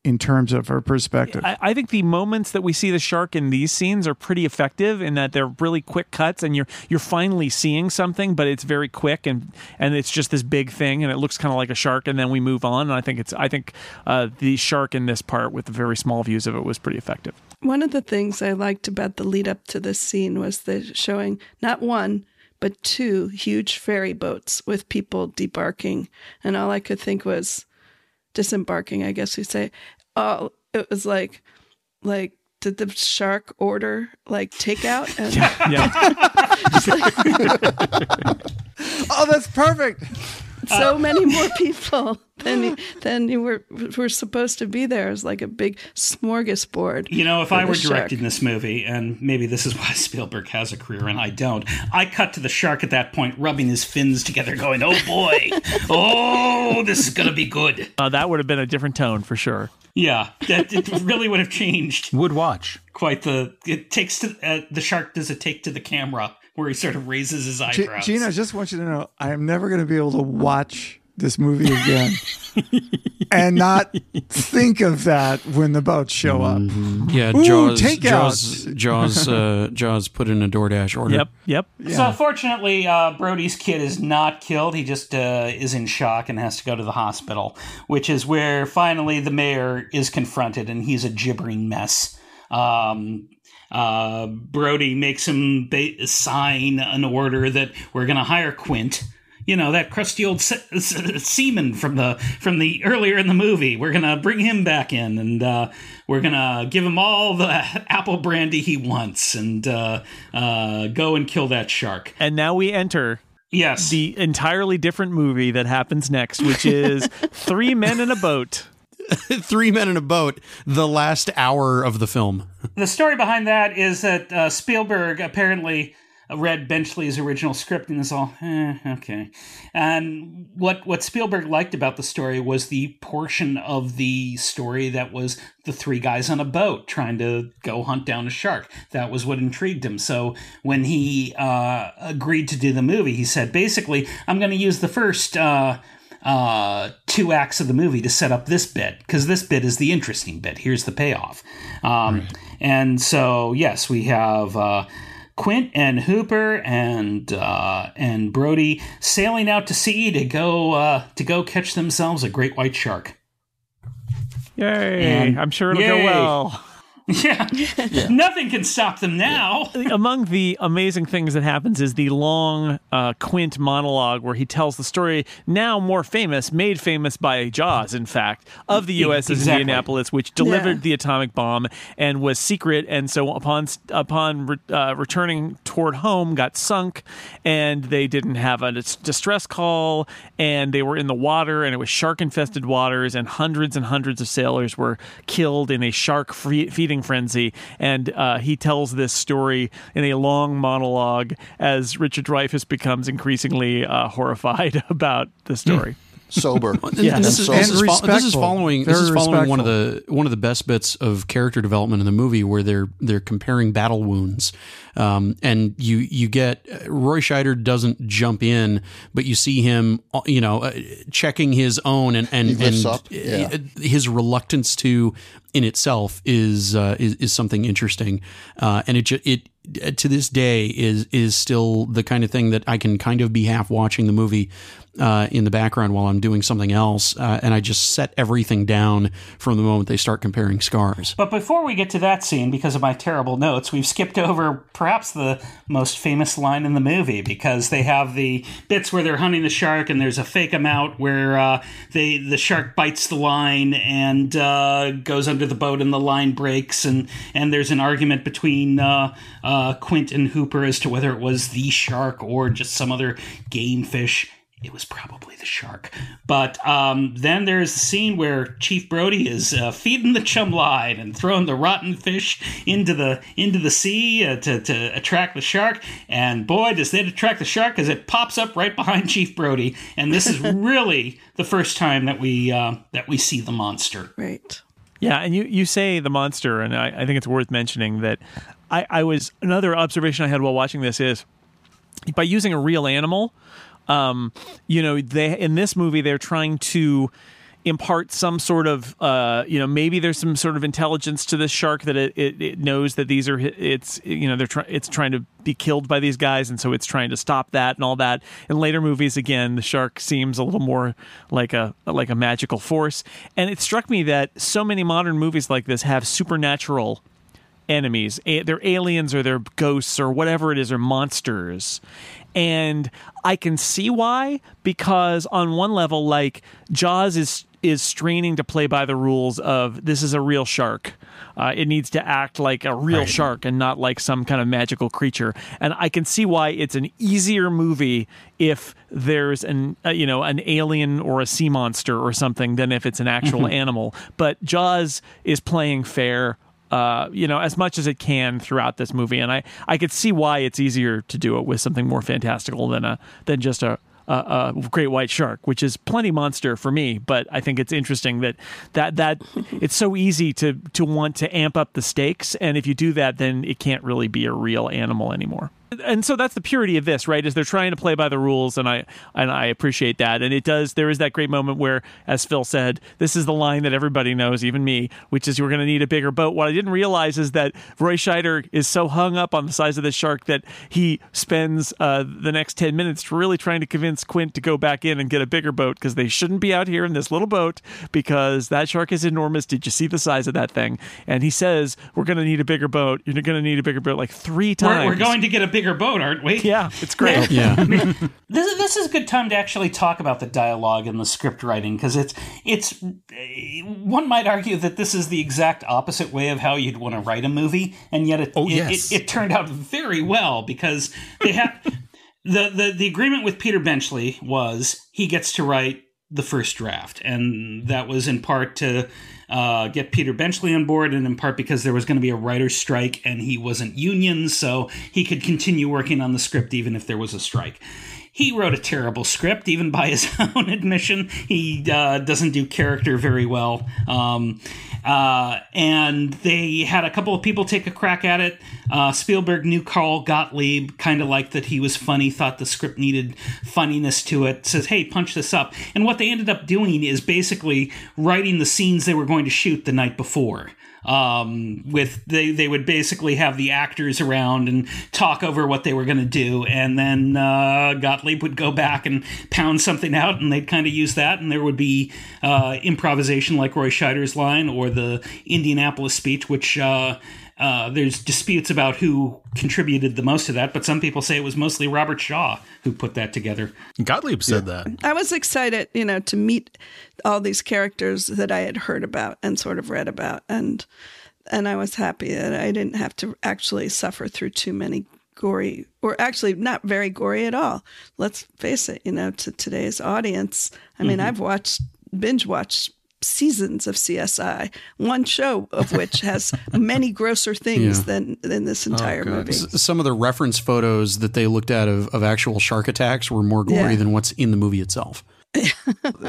in terms of her perspective. I, I think the moments that we see the shark in these scenes are pretty effective in that they're really quick cuts and you're you're finally seeing something, but it's very quick and and it's just this big thing and it looks kind of like a shark and then we move on. And I think it's I think uh, the shark in this part with the very small views of it was pretty effective. One of the things I liked about the lead up to this scene was the showing not one, but two huge ferry boats with people debarking. And all I could think was disembarking, I guess we say. Oh, it was like, like, did the shark order like takeout? And Yeah. oh, that's perfect. so many more people than than you were were supposed to be there. It was like a big smorgasbord. You know, if I the were shark. directing this movie, and maybe this is why Spielberg has a career and I don't, I cut to the shark at that point, rubbing his fins together, going, "Oh boy, oh, this is gonna be good." Uh, that would have been a different tone for sure. Yeah, that it really would have changed Would watch. quite the. It takes to uh, the shark does it take to the camera where he sort of raises his G- eyebrows. Gina, I just want you to know I am never going to be able to watch this movie again and not think of that when the boats show up. yeah, Ooh, Jaws, takeout. Jaws, Jaws, uh, Jaws put in a DoorDash order. Yep. Yep. So fortunately, uh, Brody's kid is not killed. He just uh, is in shock and has to go to the hospital, which is where finally the mayor is confronted, and he's a gibbering mess. Um, uh, Brody makes him ba- sign an order that we're going to hire Quint. You know that crusty old se- se- seaman from the from the earlier in the movie. We're gonna bring him back in, and uh, we're gonna give him all the apple brandy he wants, and uh, uh, go and kill that shark. And now we enter Yes, the entirely different movie that happens next, which is Three Men in a Boat. Three men in a boat. The last hour of the film. the story behind that is that uh, Spielberg apparently read Benchley's original script and is all, eh, okay. And what what Spielberg liked about the story was the portion of the story that was the three guys on a boat trying to go hunt down a shark. That was what intrigued him. So when he uh, agreed to do the movie, he said, basically, I'm going to use the first. Uh, uh, two acts of the movie to set up this bit because this bit is the interesting bit. Here's the payoff. Um, And so, yes, we have uh, Quint and Hooper and uh, and Brody sailing out to sea to go uh, to go catch themselves a great white shark. Yay. And- I'm sure it'll go well. Yeah. nothing can stop them now. among the amazing things that happens is the long uh, Quint monologue where he tells the story, now more famous, made famous by Jaws, in fact, of the USS Exactly. Indianapolis, which delivered Yeah. the atomic bomb and was secret, and so upon upon re- uh, returning toward home, got sunk, and they didn't have a dis- distress call, and they were in the water, and it was shark infested waters, and hundreds and hundreds of sailors were killed in a shark free- feeding frenzy. And uh, he tells this story in a long monologue as Richard Dreyfuss becomes increasingly uh, horrified about the story. Sober. Yeah. This is, this, is And this is respectful. following this is Very following one of the one of the best bits of character development in the movie where they're they're comparing battle wounds, um, and you you get Roy Scheider doesn't jump in, but you see him uh, you know uh, checking his own and and, and yeah. uh, his reluctance to in itself is uh, is, is something interesting, uh, and it it uh, to this day is is still the kind of thing that I can kind of be half watching the movie uh, in the background while I'm doing something else, uh, and I just set everything down from the moment they start comparing scars. But before we get to that scene, because of my terrible notes, we've skipped over perhaps the most famous line in the movie because they have the bits where they're hunting the shark and there's a fake out where uh, they the shark bites the line and uh, goes under the boat and the line breaks and and there's an argument between uh, uh, Quint and Hooper as to whether it was the shark or just some other game fish it was probably the shark. But um, then there's the scene where Chief Brody is uh, feeding the chum line and throwing the rotten fish into the into the sea uh, to, to attract the shark. And boy, does it attract the shark because it pops up right behind Chief Brody. And this is really the first time that we uh, that we see the monster. Right. Yeah, and you, you say the monster, and I, I think it's worth mentioning that I, I was another observation I had while watching this is by using a real animal, um, you know, they in this movie they're trying to impart some sort of uh, you know maybe there's some sort of intelligence to this shark that it, it, it knows that these are it's you know they're trying it's trying to be killed by these guys and so it's trying to stop that and all that. In later movies again the shark seems a little more like a like a magical force. And it struck me that so many modern movies like this have supernatural enemies. A- They're aliens or they're ghosts or whatever it is, or monsters. And I can see why, because on one level, like Jaws is is straining to play by the rules of this is a real shark. Uh, it needs to act like a real shark and not like some kind of magical creature. And I can see why it's an easier movie if there's an uh, you know an alien or a sea monster or something than if it's an actual animal. But Jaws is playing fair uh, you know, as much as it can throughout this movie, and I, I could see why it's easier to do it with something more fantastical than a than just a, a, a great white shark, which is plenty monster for me. But I think it's interesting that that that it's so easy to to want to amp up the stakes, and if you do that, then it can't really be a real animal anymore. And so that's the purity of this, right? Is they're trying to play by the rules, and I and I appreciate that. And it does. There is that great moment where, as Phil said, this is the line that everybody knows, even me, which is you're going to need a bigger boat. What I didn't realize is that Roy Scheider is so hung up on the size of this shark that he spends uh, the next ten minutes really trying to convince Quint to go back in and get a bigger boat because they shouldn't be out here in this little boat because that shark is enormous. Did you see the size of that thing? And he says we're going to need a bigger boat. You're going to need a bigger boat like three We're, times. we're going to get a bigger boat, aren't we? Yeah, it's great. Yeah. this is, this is a good time to actually talk about the dialogue and the script writing because it's it's one might argue that this is the exact opposite way of how you'd want to write a movie, and yet it Oh, it, yes. it, it turned out very well because they have the, the the agreement with Peter Benchley was he gets to write the first draft, and that was in part to uh, get Peter Benchley on board, and in part because there was going to be a writer's strike, and he wasn't union, so he could continue working on the script even if there was a strike. He wrote a terrible script, even by his own admission. He uh, doesn't do character very well. Um, uh, and they had a couple of people take a crack at it. Uh, Spielberg knew Carl Gottlieb, kind of liked that he was funny, thought the script needed funniness to it, says, hey, punch this up. And what they ended up doing is basically writing the scenes they were going to shoot the night before um, with they they would basically have the actors around and talk over what they were going to do, and then uh, Gottlieb would go back and pound something out, and they'd kind of use that, and there would be uh, improvisation like Roy Scheider's line or the Indianapolis speech, which. Uh, uh, there's disputes about who contributed the most to that, but some people say it was mostly Robert Shaw who put that together. Gottlieb said that. I was excited, you know, to meet all these characters that I had heard about and sort of read about, and and I was happy that I didn't have to actually suffer through too many gory, or actually not very gory at all. Let's face it, you know, to today's audience. I mean, I've watched binge watched seasons of CSI, one show of which has many grosser things Yeah. than than this oh, entire movie. S- Some of the reference photos that they looked at of, of actual shark attacks were more gory Yeah. than what's in the movie itself.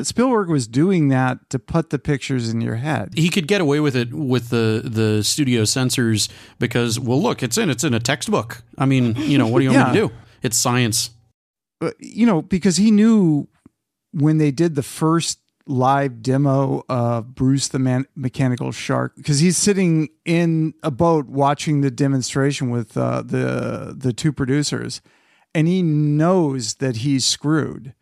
Spielberg was doing that to put the pictures in your head. He could get away with it with the the studio censors because, well, look, it's in it's in a textbook. I mean, you know, what do you want me to do? It's science. But, you know, because he knew when they did the first live demo of Bruce the Man- Mechanical Shark because he's sitting in a boat watching the demonstration with uh, the the two producers, and he knows that he's screwed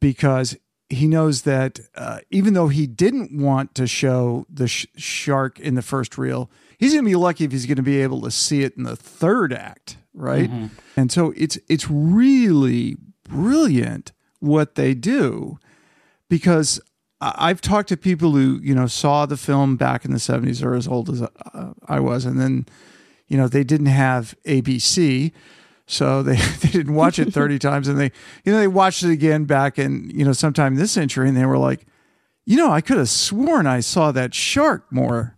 because he knows that uh, even though he didn't want to show the sh- shark in the first reel, he's going to be lucky if he's going to be able to see it in the third act, right? And so it's it's really brilliant what they do because I've talked to people who you know saw the film back in the 70s or as old as uh, I was and then you know they didn't have ABC so they, they didn't watch it 30 times and they you know they watched it again back in you know sometime this century and they were like you know I could have sworn I saw that shark more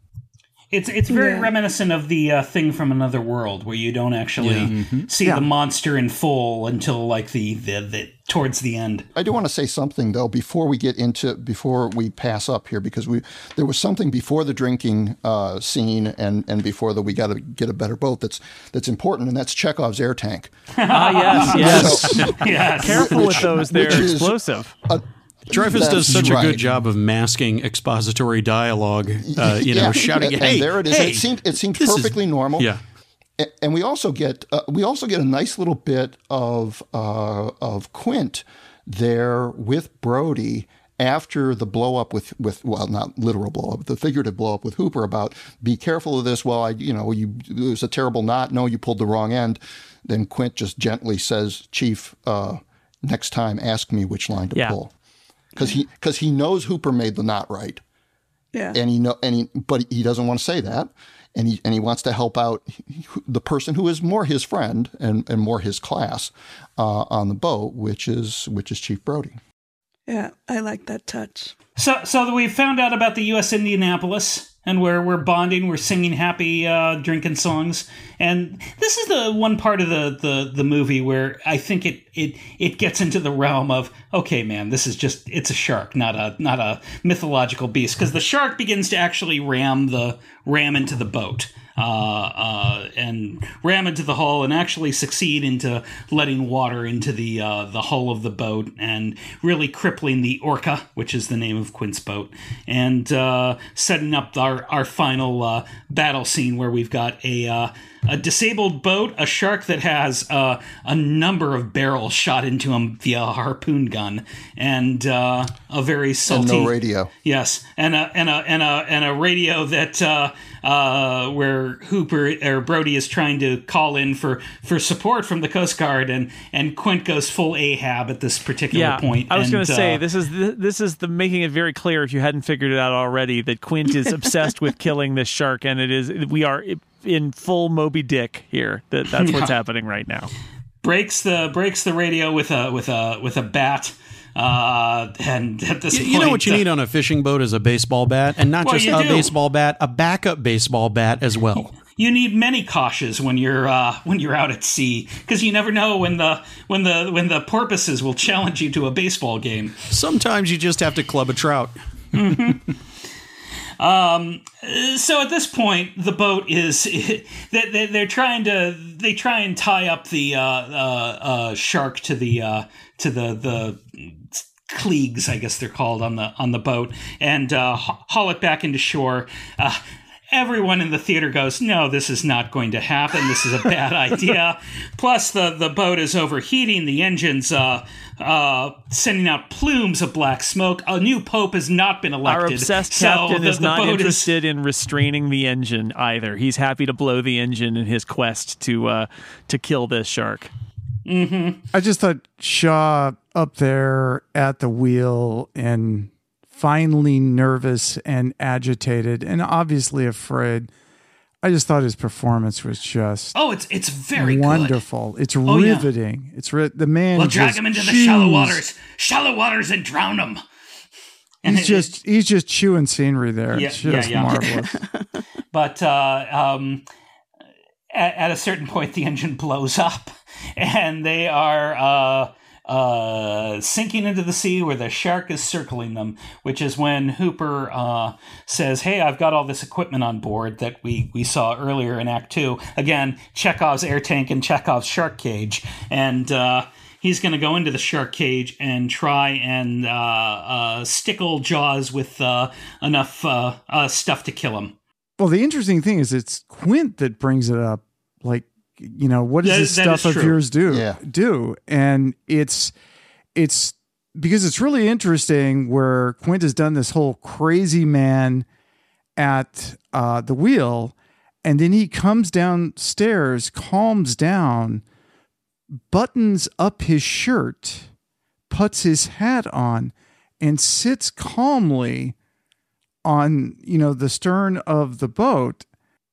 It's it's very Yeah. reminiscent of the uh, thing from another world where you don't actually see Yeah. the monster in full until like the, the, the towards the end. I do want to say something though before we get into before we pass up here because we there was something before the drinking uh, scene and and before that we got to get a better boat that's that's important and that's Chekhov's air tank. Ah, yes, yes. Yes. Careful with those; they're which is- explosive. Dreyfuss does That's such a good job of masking expository dialogue, uh, you know, Yeah. shouting, and, "Hey, and there it is. hey, it seemed it seemed this is- perfectly normal. Yeah, and we also get uh, we also get a nice little bit of uh, of Quint there with Brody after the blow up with with well not literal blow up the figurative blow up with Hooper about be careful of this well I you know you it was a terrible knot no you pulled the wrong end then Quint just gently says Chief uh, next time ask me which line to Yeah. pull because he because he knows Hooper made the knot right Yeah. and he know and he but he doesn't want to say that and he and he wants to help out the person who is more his friend and, and more his class uh, on the boat which is which is chief brody yeah. I like that touch. So, so we found out about the U.S. Indianapolis, and we're we're bonding, we're singing happy, uh, drinking songs, and this is the one part of the, the the movie where I think it it it gets into the realm of okay, man, this is just it's a shark, not a not a mythological beast, because the shark begins to actually ram the ram into the boat. Uh, uh, and ram into the hull and actually succeed into letting water into the uh, the hull of the boat and really crippling the Orca, which is the name of Quint's boat, and uh, setting up our our final uh, battle scene where we've got a uh, a disabled boat, a shark that has uh, a number of barrels shot into him via a harpoon gun, and uh, a very salty and no radio Yes, and a and a and a and a radio that uh, uh, where Hooper or Brody is trying to call in for for support from the Coast Guard, and and Quint goes full Ahab at this particular Yeah, point. I was going to say uh, this is the, this is the making it very clear if you hadn't figured it out already that Quint is obsessed with killing this shark, and it is we are in full Moby Dick here. That that's what's happening right now. breaks the breaks the radio with a with a with a bat. Uh, and at this You, point, you know what you uh, need on a fishing boat is a baseball bat, and not Well, just a do. baseball bat, a backup baseball bat as well. you need many cautious when you're uh, when you're out at sea because you never know when the when the when the porpoises will challenge you to a baseball game. Sometimes you just have to club a trout. So at this point, the boat is they, they, they're trying to they try and tie up the uh, uh, uh, shark to the uh, to the the cleats, I guess they're called on the on the boat, and uh, haul it back into shore. Everyone in the theater goes, No, this is not going to happen. This is a bad idea. Plus, the, the boat is overheating. The engine's uh, uh, sending out plumes of black smoke. A new pope has not been elected. Our obsessed so captain the- is the not boat interested in restraining the engine either. He's happy to blow the engine in his quest to uh, to kill this shark. I just thought Shaw up there at the wheel and finally nervous and agitated and obviously afraid. I just thought his performance was just Oh, it's it's very good. wonderful. It's yeah. riveting. It's ri- the man. We'll drag him into the shallow waters, shallow waters, and drown him. And He's it- just he's just chewing scenery there. Yeah, it's just yeah, yeah. marvelous. but uh, um, at, at a certain point, the engine blows up, and they are uh, uh, sinking into the sea where the shark is circling them. Which is when Hooper uh, says, "Hey, I've got all this equipment on board that we we saw earlier in Act Two. Again, Chekhov's air tank and Chekhov's shark cage, and." Uh, he's going to go into the shark cage and try and uh, uh, stick old Jaws with uh, enough uh, uh, stuff to kill him. Well, the interesting thing is it's Quint that brings it up. Like, you know, what does That- this stuff of true. yours do? Yeah. Do and it's it's because it's really interesting where Quint has done this whole crazy man at uh, the wheel, and then he comes downstairs, calms down, buttons up his shirt, puts his hat on, and sits calmly on you know the stern of the boat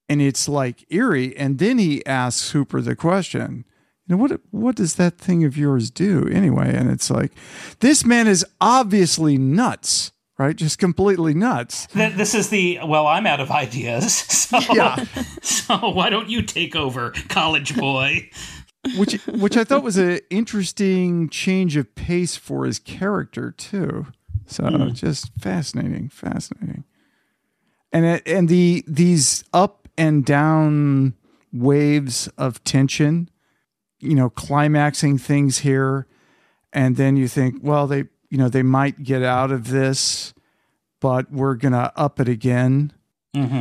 and it's like eerie. And then he asks hooper the question you know what what does that thing of yours do anyway? And it's like this man is obviously nuts right? Just completely nuts. This is the well, I'm out of ideas, so Yeah. so why don't you take over, college boy? which which i thought was an interesting change of pace for his character too. So hmm. just fascinating fascinating. And it, and the these up and down waves of tension you know climaxing things here. And then you think well they you know they might get out of this but we're gonna up it again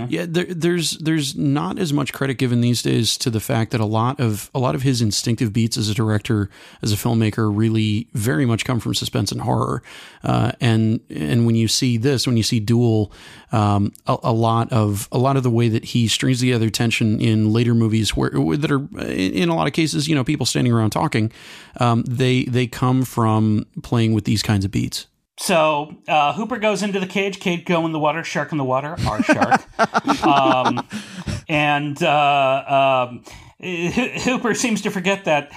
Yeah, there, there's there's not as much credit given these days to the fact that a lot of a lot of his instinctive beats as a director, as a filmmaker, really very much come from suspense and horror. Uh, and and when you see this, when you see Duel, um, a, a lot of a lot of the way that he strings together tension in later movies, where that are in a lot of cases, you know, people standing around talking, um, they they come from playing with these kinds of beats. So uh, Hooper goes into the cage. Cage go in the water. Shark in the water. Our shark. um, and uh, um, Hooper seems to forget that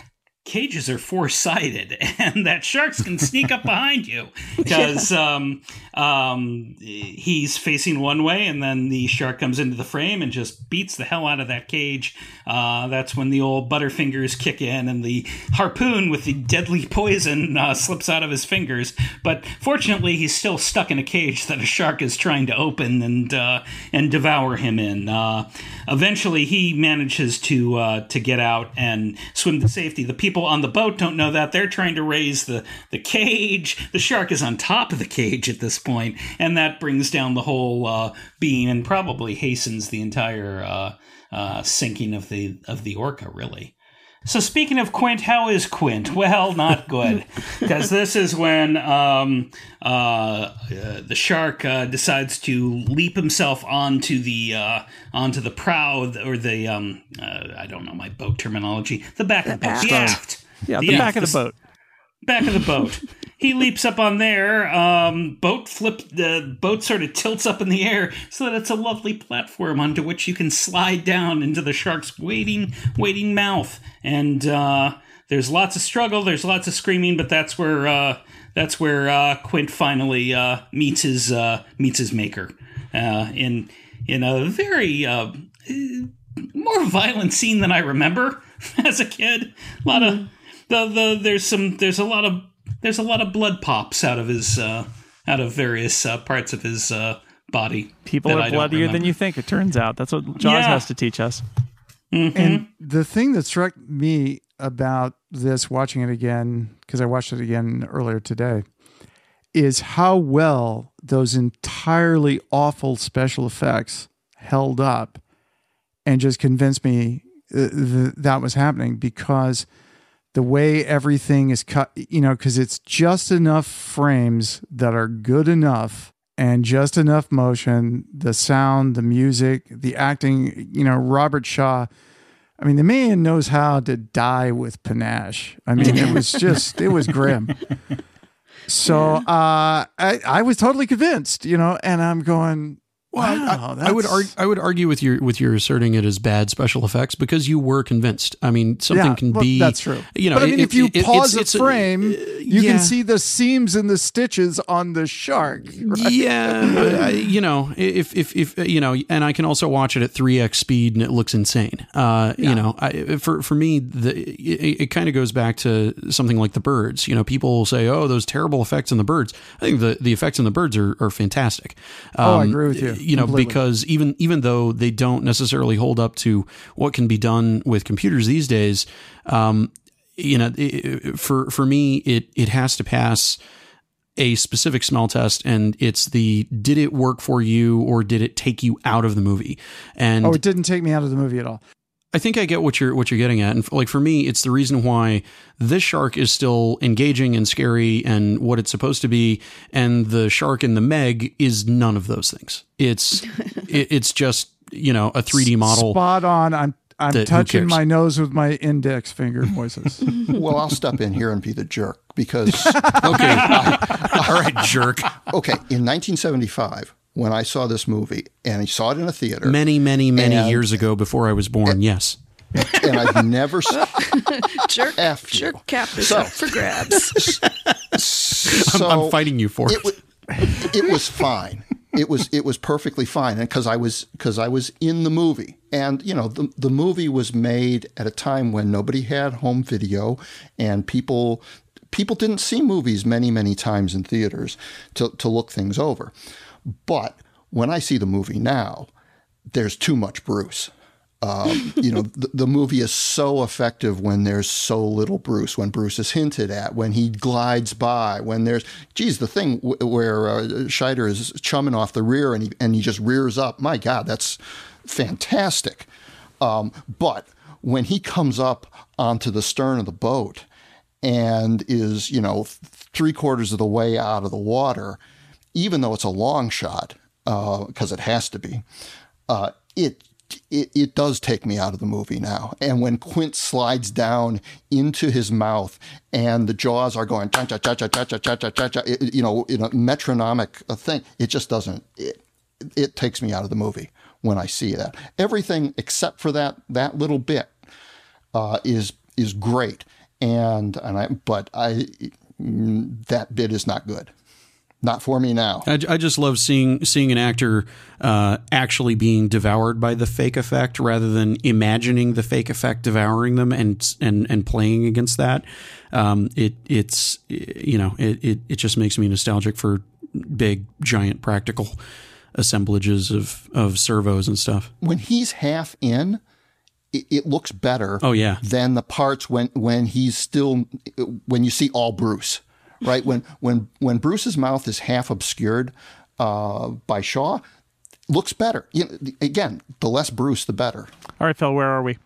cages are four sided and that sharks can sneak up behind you because um, um, he's facing one way and then the shark comes into the frame and just beats the hell out of that cage. Uh, that's when the old butterfingers kick in and the harpoon with the deadly poison uh, slips out of his fingers. But fortunately, he's still stuck in a cage that a shark is trying to open and uh, and devour him in. Eventually, he manages to uh, to get out and swim to safety. The people on the boat don't know that they're trying to raise the the cage. The shark is on top of the cage at this point, and that brings down the whole uh, beam and probably hastens the entire uh, uh, sinking of the of the orca. Really. So speaking of Quint, how is Quint? Well, not good, because this is when um, uh, uh, the shark uh, decides to leap himself onto the uh, onto the prow or the um, uh, I don't know my boat terminology, the back of the boat, the aft. Yeah, the back of the boat. Back of the boat. He leaps up on there. Um, boat flip. The boat sort of tilts up in the air so that it's a lovely platform onto which you can slide down into the shark's waiting, waiting mouth. And uh, there's lots of struggle. There's lots of screaming, but that's where uh, that's where uh, Quint finally uh, meets his uh, meets his maker uh, in in a very uh, more violent scene than I remember as a kid. A lot of the the there's some there's a lot of there's a lot of blood pops out of his uh, out of various uh, parts of his uh, body. People that are I bloodier than you think. It turns out that's what Jaws Yeah. has to teach us. And the thing that struck me about this, watching it again, because I watched it again earlier today, is how well those entirely awful special effects held up and just convinced me uh, th- that was happening because the way everything is cut, you know, because it's just enough frames that are good enough and just enough motion, the sound, the music, the acting, you know, Robert Shaw. I mean, the man knows how to die with panache. I mean, it was just, it was grim. So uh, I, I was totally convinced, you know, and I'm going, Well, I- wow, I, I would argue, I would argue with your with your asserting it as bad special effects because you were convinced. I mean, something Yeah, can well, be that's true. You know, but I mean, it- if you it- pause it's- a it's frame, you yeah. can see the seams and the stitches on the shark. right? Yeah, but you know, if if if you know, and I can also watch it at three x speed and it looks insane. Uh, You know, I, for for me, the it, it kind of goes back to something like the birds. You know, people will say, "Oh, those terrible effects in the birds." I think the the effects in the birds are are fantastic. Oh, I Um, agree with you You know, completely. because even even though they don't necessarily hold up to what can be done with computers these days. Um, you know, it, for for me, it it has to pass a specific smell test, and it's the did it work for you or did it take you out of the movie? And Oh, it didn't take me out of the movie at all. I think I get what you're what you're getting at, and f- like for me, it's the reason why this shark is still engaging and scary and what it's supposed to be, and the shark in the Meg is none of those things. It's it, it's just you know a 3D model. Spot on. I'm I'm That- touching my nose with my index finger, Moises. Well, I'll step in here and be the jerk because Okay, all right, jerk. okay, in 1975 when I saw this movie and I saw it in a theater, Many, many, many And- years ago, before I was born. Yes. and I've never s- Jerk, F you. cap is So- up for grabs. so I'm fighting you for it. it, wa- it was fine. It was it was perfectly fine, and because I was because I was in the movie, and you know the the movie was made at a time when nobody had home video, and people people didn't see movies many many times in theaters to to look things over. But when I see the movie now, there's too much Bruce. Um, you know, the, the movie is so effective when there's so little Bruce, when Bruce is hinted at, when he glides by, when there's, geez, the thing w- where uh, Scheider is chumming off the rear and he, and he just rears up. My God, that's fantastic. Um, but when he comes up onto the stern of the boat and is, you know, th- three quarters of the way out of the water, even though it's a long shot, because it has to be, uh, it, it it does take me out of the movie now. And when Quint slides down into his mouth and the jaws are going cha cha cha cha cha cha cha cha cha, you know, in a metronomic uh, thing, it just doesn't. It, it takes me out of the movie when I see that. Everything except for that that little bit uh, is is great, and and I but I that bit is not good, not for me now. I, I just love seeing seeing an actor uh, actually being devoured by the fake effect rather than imagining the fake effect devouring them and and and playing against that. Um, it it's you know it, it it just makes me nostalgic for big giant practical assemblages of of servos and stuff. When he's half in, it, it looks better. Oh, yeah. than the parts when when he's still when you see all Bruce, right? when when when Bruce's mouth is half obscured uh, by Shaw, looks better. You know, again, the less Bruce, the better. All right, Phil, where are we?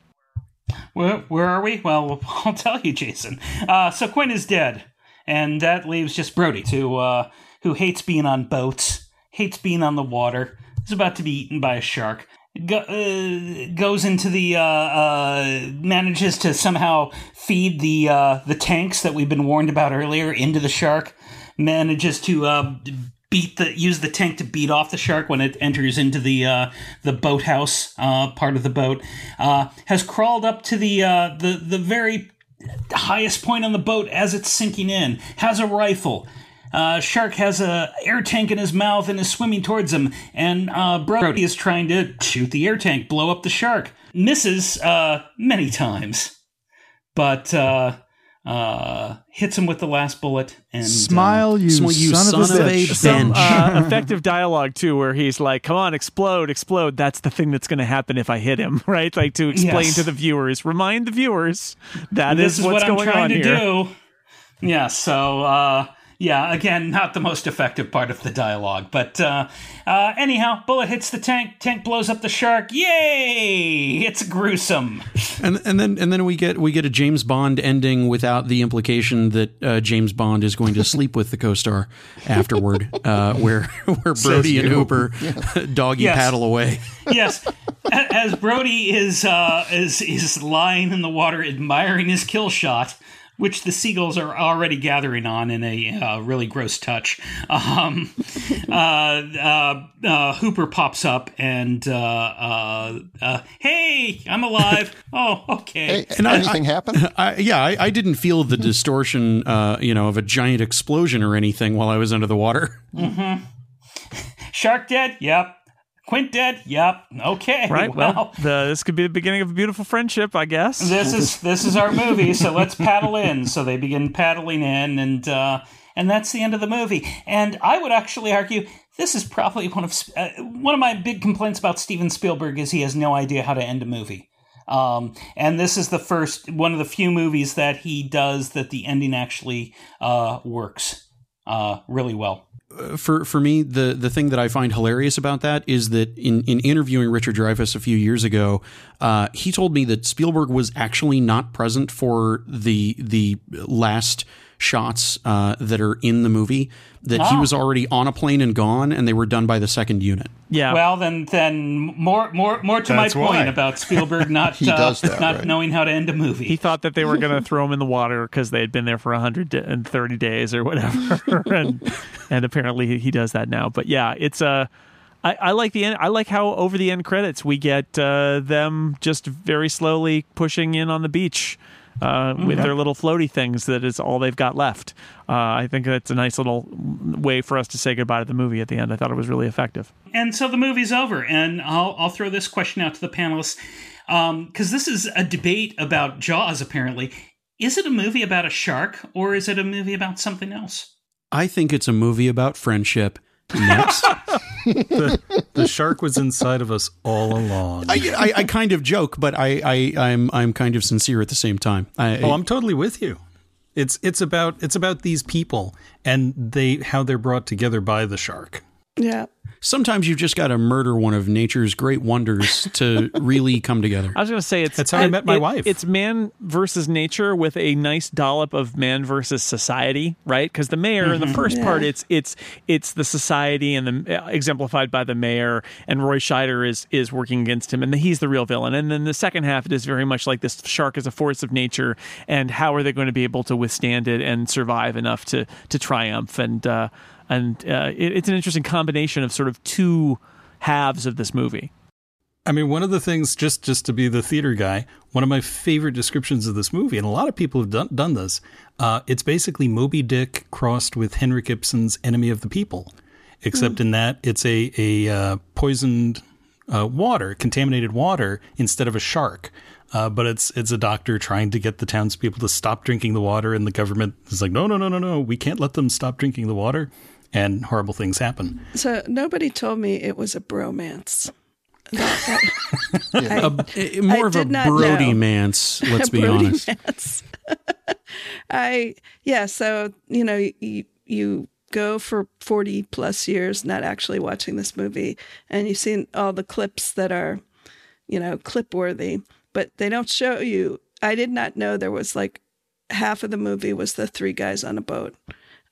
Where, where are we? Well, I'll tell you, Jason. Uh, so Quint is dead, and that leaves just Brody, who uh, who hates being on boats, hates being on the water, is about to be eaten by a shark. Go, uh, goes into the uh, uh, manages to somehow feed the uh, the tanks that we've been warned about earlier into the shark. Manages to uh, beat the use the tank to beat off the shark when it enters into the uh, the boathouse uh, part of the boat. Uh, has crawled up to the uh, the the very highest point on the boat as it's sinking in. Has a rifle. Uh, shark has a air tank in his mouth and is swimming towards him, and uh, Brody is trying to shoot the air tank, blow up the shark. Misses uh, many times, but uh, uh, hits him with the last bullet. And uh, Smile, you, Smile, you son, of son a of a bitch. bitch. Some uh, effective dialogue too, where he's like, "Come on, explode, explode." That's the thing that's going to happen if I hit him, right? Like to explain Yes. to the viewers, remind the viewers that this is is what's what I'm going trying on to here. do. Yeah, so uh, yeah, again, not the most effective part of the dialogue, but uh, uh, anyhow, bullet hits the tank, tank blows up the shark. Yay! It's gruesome. And and then and then we get we get a James Bond ending without the implication that uh, James Bond is going to sleep with the co-star afterward, uh, where where Brody and you. Hooper doggy Yes. paddle away. yes, as Brody is uh, is is lying in the water admiring his kill shot, which the seagulls are already gathering on in a uh, really gross touch. Um, uh, uh, uh, Hooper pops up and uh, uh, uh, hey, I'm alive. oh, okay. Hey, I- anything happen? I, yeah, I, I didn't feel the distortion, uh, you know, of a giant explosion or anything while I was under the water. Shark dead? Yep. Quint dead? Yep. Okay. Right. Well, the, this could be the beginning of a beautiful friendship, I guess. this is this is our movie, so let's paddle in. So they begin paddling in, and uh, and that's the end of the movie. And I would actually argue this is probably one of uh, one of my big complaints about Steven Spielberg is he has no idea how to end a movie. Um, and this is the first one of the few movies that he does that the ending actually uh, works uh, really well. For for me, the the thing that I find hilarious about that is that in in interviewing Richard Dreyfuss a few years ago, uh, he told me that Spielberg was actually not present for the the last shots uh, that are in the movie. That he Oh. was already on a plane and gone, and they were done by the second unit. Yeah. Well, then, then more, more, more to That's my point why. about Spielberg not He uh, does that, not right. knowing how to end a movie. he thought that they were going to throw him in the water because they had been there for 130 days or whatever, and and apparently he- he does that now. But yeah, it's a. I, I like the end. I like how over the end credits we get uh, them just very slowly pushing in on the beach uh, with their little floaty things. That is all they've got left. Uh, I think that's a nice little way for us to say goodbye to the movie at the end. I thought it was really effective. and so the movie's over, and I'll I'll throw this question out to the panelists because this is a debate about Jaws. Apparently, is it a movie about a shark or is it a movie about something else? I think it's a movie about friendship. Next, The shark was inside of us all along. I, I, I kind of joke, but I, I I'm I'm kind of sincere at the same time. I, Oh, I'm totally with you. It's it's about it's about these people and they how they're brought together by the shark. Yeah. Sometimes you've just got to murder one of nature's great wonders to really come together. I was going to say it's That's how I it- met my it- wife. It's man versus nature with a nice dollop of man versus society, right? Because the mayor in the first Yeah. part, it's it's it's the society and the uh, exemplified by the mayor, and Roy Scheider is is working against him, and he's the real villain. And then the second half, it is very much like this shark is a force of nature, and how are they going to be able to withstand it and survive enough to to triumph? And uh, and uh, it, it's an interesting combination of sort of two halves of this movie. I mean, one of the things, just just to be the theater guy, one of my favorite descriptions of this movie, and a lot of people have done, done this. Uh, it's basically Moby Dick crossed with Henrik Ibsen's Enemy of the People, except in that it's a a uh, poisoned uh, water, contaminated water, instead of a shark. Uh, but it's it's a doctor trying to get the townspeople to stop drinking the water, and the government is like, no, no, no, no, no, we can't let them stop drinking the water, and horrible things happen. So nobody told me it was a bromance. I, Eh, More I of a did not know. Brody mance, let's be Brody honest. Mance. I yeah, so you know you you go for 40 plus years not actually watching this movie and you've seen all the clips that are you know clip worthy but they don't show you I did not know there was like half of the movie was the three guys on a boat.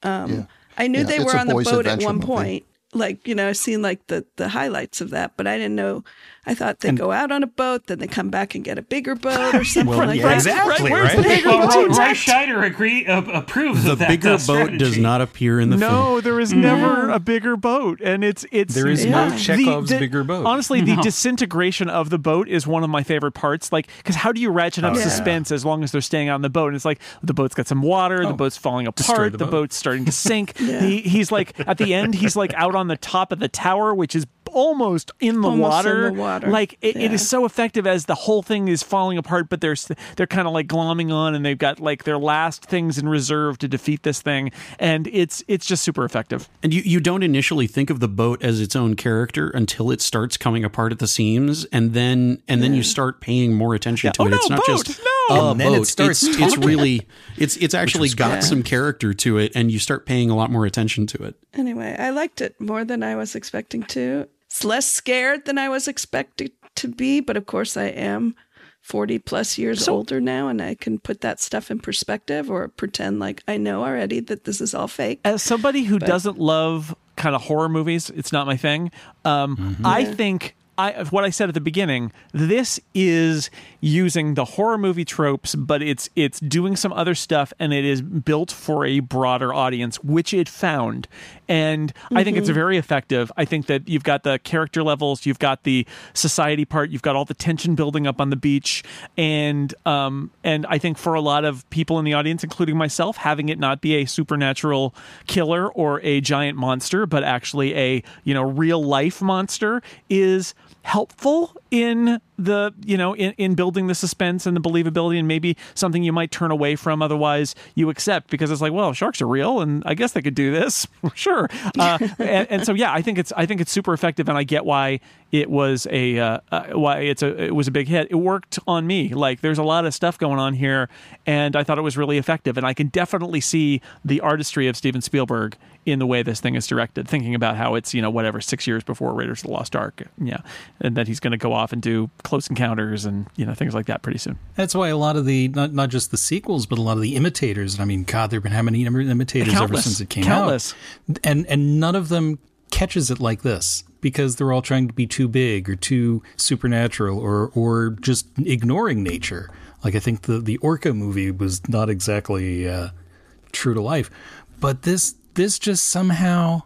Um Yeah. I knew Yeah, they were on the boat at one point. Like, you know, I've seen like the the highlights of that, but I didn't know I thought they go out on a boat, then they come back and get a bigger boat or something Well, like yeah, that. exactly, where's right? the bigger Well, Roy, boat? Roy Scheider agree uh, approves The of that. bigger boat strategy. does not appear in the film. No, there is never a bigger boat, and it's it's There is Yeah. no Chekhov's The- the- bigger boat. Honestly, the disintegration of the boat is one of my favorite parts. Like, because how do you ratchet up Oh, yeah. suspense as long as they're staying on the boat? And it's like the boat's got some water, the Oh, boat's falling apart, the the, boat. boat's starting to sink. he, he's like at the end, he's like out on the top of the tower, which is almost in the, Almost in water. the water. Like it, it Yeah. is so effective as the whole thing is falling apart, but they're they're kind of like glomming on, and they've got like their last things in reserve to defeat this thing, and it's it's just super effective. And you, you don't initially think of the boat as its own character until it starts coming apart at the seams, and then and then you start paying more attention to Oh, it. no, it's not boat! just No! A And then it starts it's, it's really it's it's actually was got great. some character to it, and you start paying a lot more attention to it. Anyway, I liked it more than I was expecting to. It's less scared than I was expected to be, but of course I am 40 plus years older now and I can put that stuff in perspective or pretend like I know already that this is all fake. as somebody who doesn't love kind of horror movies, it's not my thing. Um, I think I what I said at the beginning. This is using the horror movie tropes, but it's it's doing some other stuff, and it is built for a broader audience, which it found. And I think it's very effective. I think that you've got the character levels, you've got the society part, you've got all the tension building up on the beach, and um, and I think for a lot of people in the audience, including myself, having it not be a supernatural killer or a giant monster, but actually a you know real life monster is helpful in the you know in, in building the suspense and the believability and maybe something you might turn away from otherwise you accept because it's like well sharks are real and i guess they could do this. Sure. Uh, and, and, so yeah i think it's i think it's super effective and i get why it was a uh, uh, why it's a it was a big hit. It worked on me. Like there's a lot of stuff going on here and i thought it was really effective and i can definitely see the artistry of steven spielberg in the way this thing is directed thinking about how it's you know whatever six years before raiders of the lost ark yeah and that he's going to go off and do close encounters and you know things like that pretty soon. That's why a lot of the not not just the sequels, but a lot of the imitators. I mean, God, there've been how many imitators Countless. ever since it came Countless. out, and and none of them catches it like this because they're all trying to be too big or too supernatural or or just ignoring nature. Like I think the the Orca movie was not exactly uh, true to life, but this this just somehow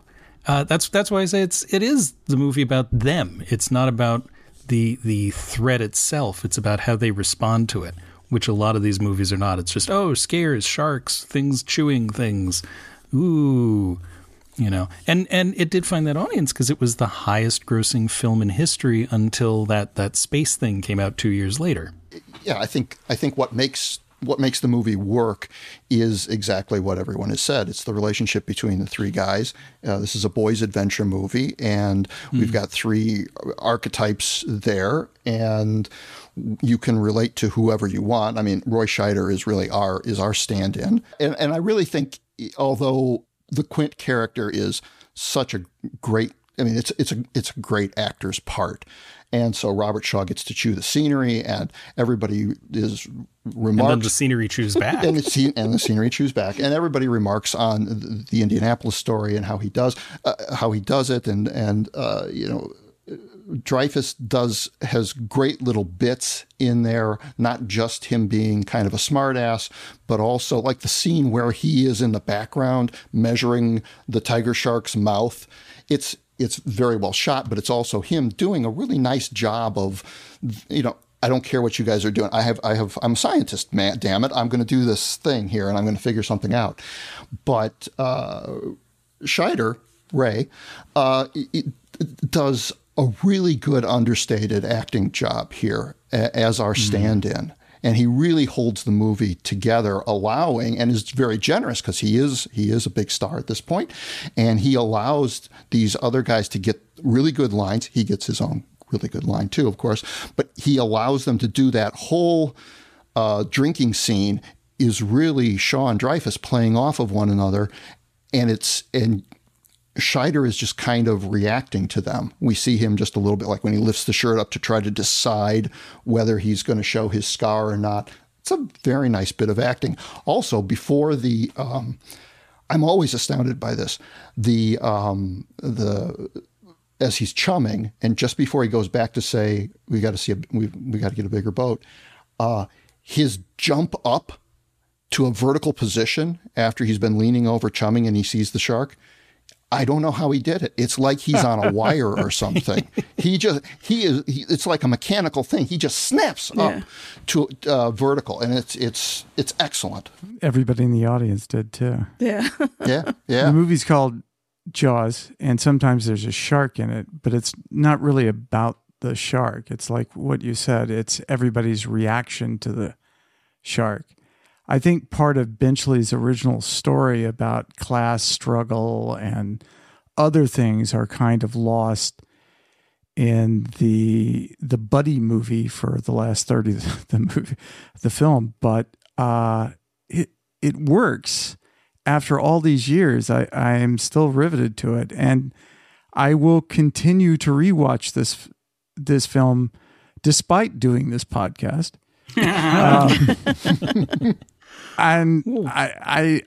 uh, that's that's why I say it's it is the movie about them. It's not about the the threat itself. It's about how they respond to it, which a lot of these movies are not. It's just oh scares, sharks, things chewing things, ooh, you know. And and it did find that audience because it was the highest grossing film in history until that that space thing came out two years later. Yeah, I think I think what makes what makes the movie work is exactly what everyone has said. It's the relationship between the three guys. Uh, this is a boys' adventure movie, and mm. we've got three archetypes there, and you can relate to whoever you want. I mean, Roy Scheider is really our is our stand-in, and and I really think, although the Quint character is such a great I mean, it's it's a it's a great actor's part, and so Robert Shaw gets to chew the scenery, and everybody is remarks. And the scenery chews back, and the, and the scenery chews back, and everybody remarks on the, the Indianapolis story and how he does uh, how he does it, and and uh, you know. Dreyfuss does has great little bits in there, not just him being kind of a smartass, but also like the scene where he is in the background measuring the tiger shark's mouth. It's it's very well shot, but it's also him doing a really nice job of, you know, I don't care what you guys are doing. I have, I have, I'm a scientist, man. Damn it, I'm going to do this thing here, and I'm going to figure something out. But uh, Scheider Ray uh, it, it does a really good understated acting job here as our mm-hmm. stand-in and he really holds the movie together, allowing and is very generous because he is he is a big star at this point, and he allows these other guys to get really good lines. He gets his own really good line too, of course, but he allows them to do that whole uh, drinking scene is really Shaw and Dreyfuss playing off of one another, and it's and Scheider is just kind of reacting to them. We see him just a little bit like when he lifts the shirt up to try to decide whether he's going to show his scar or not. It's a very nice bit of acting. Also, before the, um, I'm always astounded by this. The um, the as he's chumming, and just before he goes back to say, "We got to see, a, we we got to get a bigger boat," uh, his jump up to a vertical position after he's been leaning over chumming and he sees the shark I don't know how he did it. It's like he's on a wire or something. He just he is. He, it's like a mechanical thing. He just snaps yeah. up to uh, vertical, and it's it's it's excellent. Everybody in the audience did too. Yeah, yeah, yeah. The movie's called Jaws, and sometimes there's a shark in it, but it's not really about the shark. It's like what you said. It's everybody's reaction to the shark. I think part of Benchley's original story about class struggle and other things are kind of lost in the the buddy movie for the last 30 the movie the film. But uh it it works. After all these years i i am still riveted to it. And i will continue to rewatch this this film despite doing this podcast. Um, and I, I,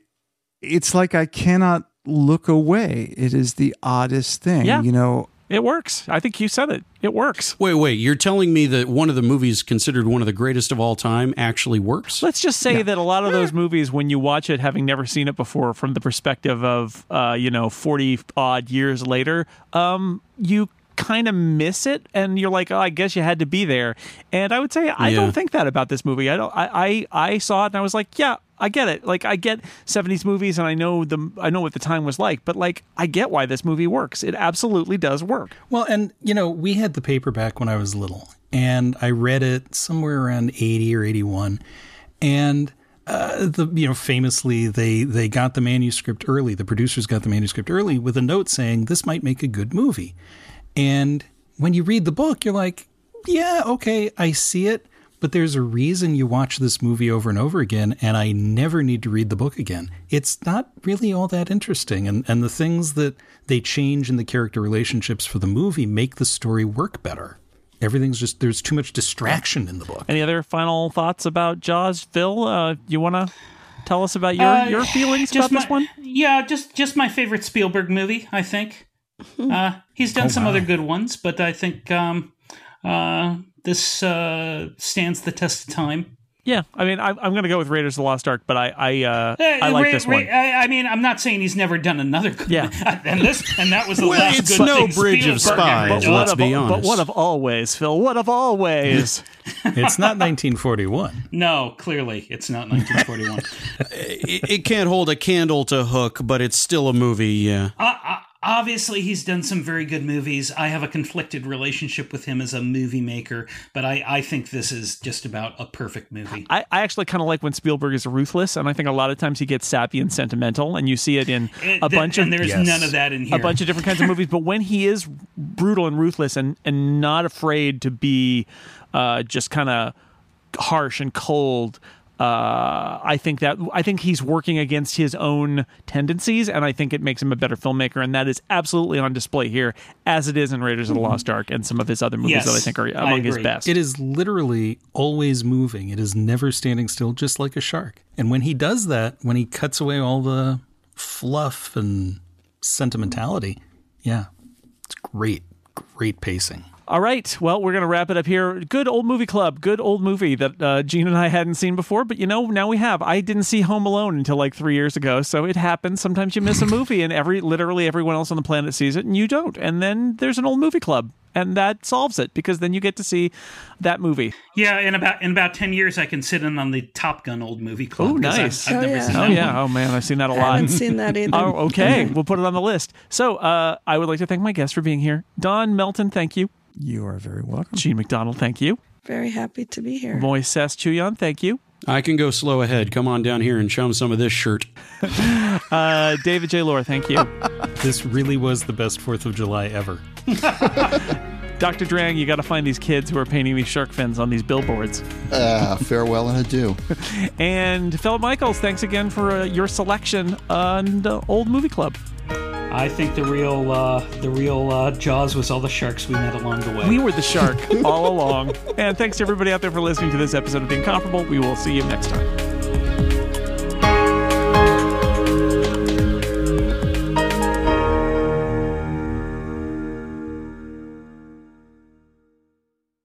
it's like I cannot look away. It is the oddest thing, yeah. you know. It works. I think you said it. It works. Wait, wait. You're telling me that one of the movies considered one of the greatest of all time actually works? Let's just say yeah. that a lot of those movies, when you watch it, having never seen it before, from the perspective of, uh, you know, 40 odd years later, um, you kind of miss it and you're like oh i guess you had to be there and i would say i yeah. don't think that about this movie i don't I, I i saw it and i was like yeah I get it. Like I get 70s movies and I know the I know what the time was like, but like I get why this movie works. It absolutely does work. Well, and you know, we had the paperback when I was little, and I read it somewhere around 80 or 81. And uh, the you know famously they they got the manuscript early. The producers got the manuscript early with a note saying this might make a good movie. And when you read the book, you're like, yeah, okay, I see it, but there's a reason you watch this movie over and over again, and I never need to read the book again. It's not really all that interesting, and and the things that they change in the character relationships for the movie make the story work better. Everything's just there's too much distraction in the book. Any other final thoughts about Jaws, Phil? Uh, you want to tell us about your Uh, your feelings just about this one? Yeah, just just my favorite Spielberg movie. I think uh, he's done some other good ones, but I think um, uh, this uh, stands the test of time. Yeah, I mean, I, I'm going to go with Raiders of the Lost Ark, but I I, uh, Uh, I like Ra- this Ra- one. I, I mean, I'm not saying he's never done another. Good Yeah. and this and that was the Well, last it's good no thing Bridge of Spielberg ever Spies, done. let's of, be honest. But honest. what of always, Phil? What of always? It's not 1941. No, clearly it's not 1941. it, it can't hold a candle to Hook, but it's still a movie. Yeah. uh, obviously, he's done some very good movies. I have a conflicted relationship with him as a movie maker, but I, I think this is just about a perfect movie. I, I actually kind of like when Spielberg is ruthless, and I think a lot of times he gets sappy and sentimental, and you see it in It- a th- bunch of and there's Yes. none of that in here. a bunch of different kinds of movies. But when he is brutal and ruthless and and not afraid to be uh, just kind of harsh and cold. Uh, I think that I think he's working against his own tendencies, and I think it makes him a better filmmaker, and that is absolutely on display here, as it is in Raiders of the Lost Ark and some of his other movies Yes, that I think are among his best. It is literally always moving. It is never standing still, just like a shark. And when he does that, when he cuts away all the fluff and sentimentality, yeah, it's great, great pacing. All right. Well, we're going to wrap it up here. Good old movie club. Good old movie that uh, Jean and I hadn't seen before, but you know, now we have. I didn't see Home Alone until like three years ago, so it happens. Sometimes you miss a movie, and every literally everyone else on the planet sees it, and you don't. And then there's an old movie club, and that solves it because then you get to see that movie. Yeah, in about in about ten years, I can sit in on the Top Gun old movie club. Ooh, 'cause I've- nice. I've, Oh, never yeah. seen Oh that yeah. one. Oh man, I've seen that a lot. I haven't seen that either. Oh, okay. we'll put it on the list. So, uh, I would like to thank my guests for being here. Don Melton, thank you. You are very welcome. Jean MacDonald, thank you. Very happy to be here. Moises Chiullan, thank you. I can go slow ahead. Come on down here and show 'em some of this shirt. Uh, David J. Loehr, thank you. This really was the best Fourth of July ever. Dr. Drang, you got to find these kids who are painting these shark fins on these billboards. Ah, farewell and adieu. And Philip Michaels, thanks again for uh, your selection on uh, Old Movie Club. I think the real uh, the real uh, Jaws was all the sharks we met along the way. We were the shark all along. And thanks to everybody out there for listening to this episode of The Incomparable. We will see you next time.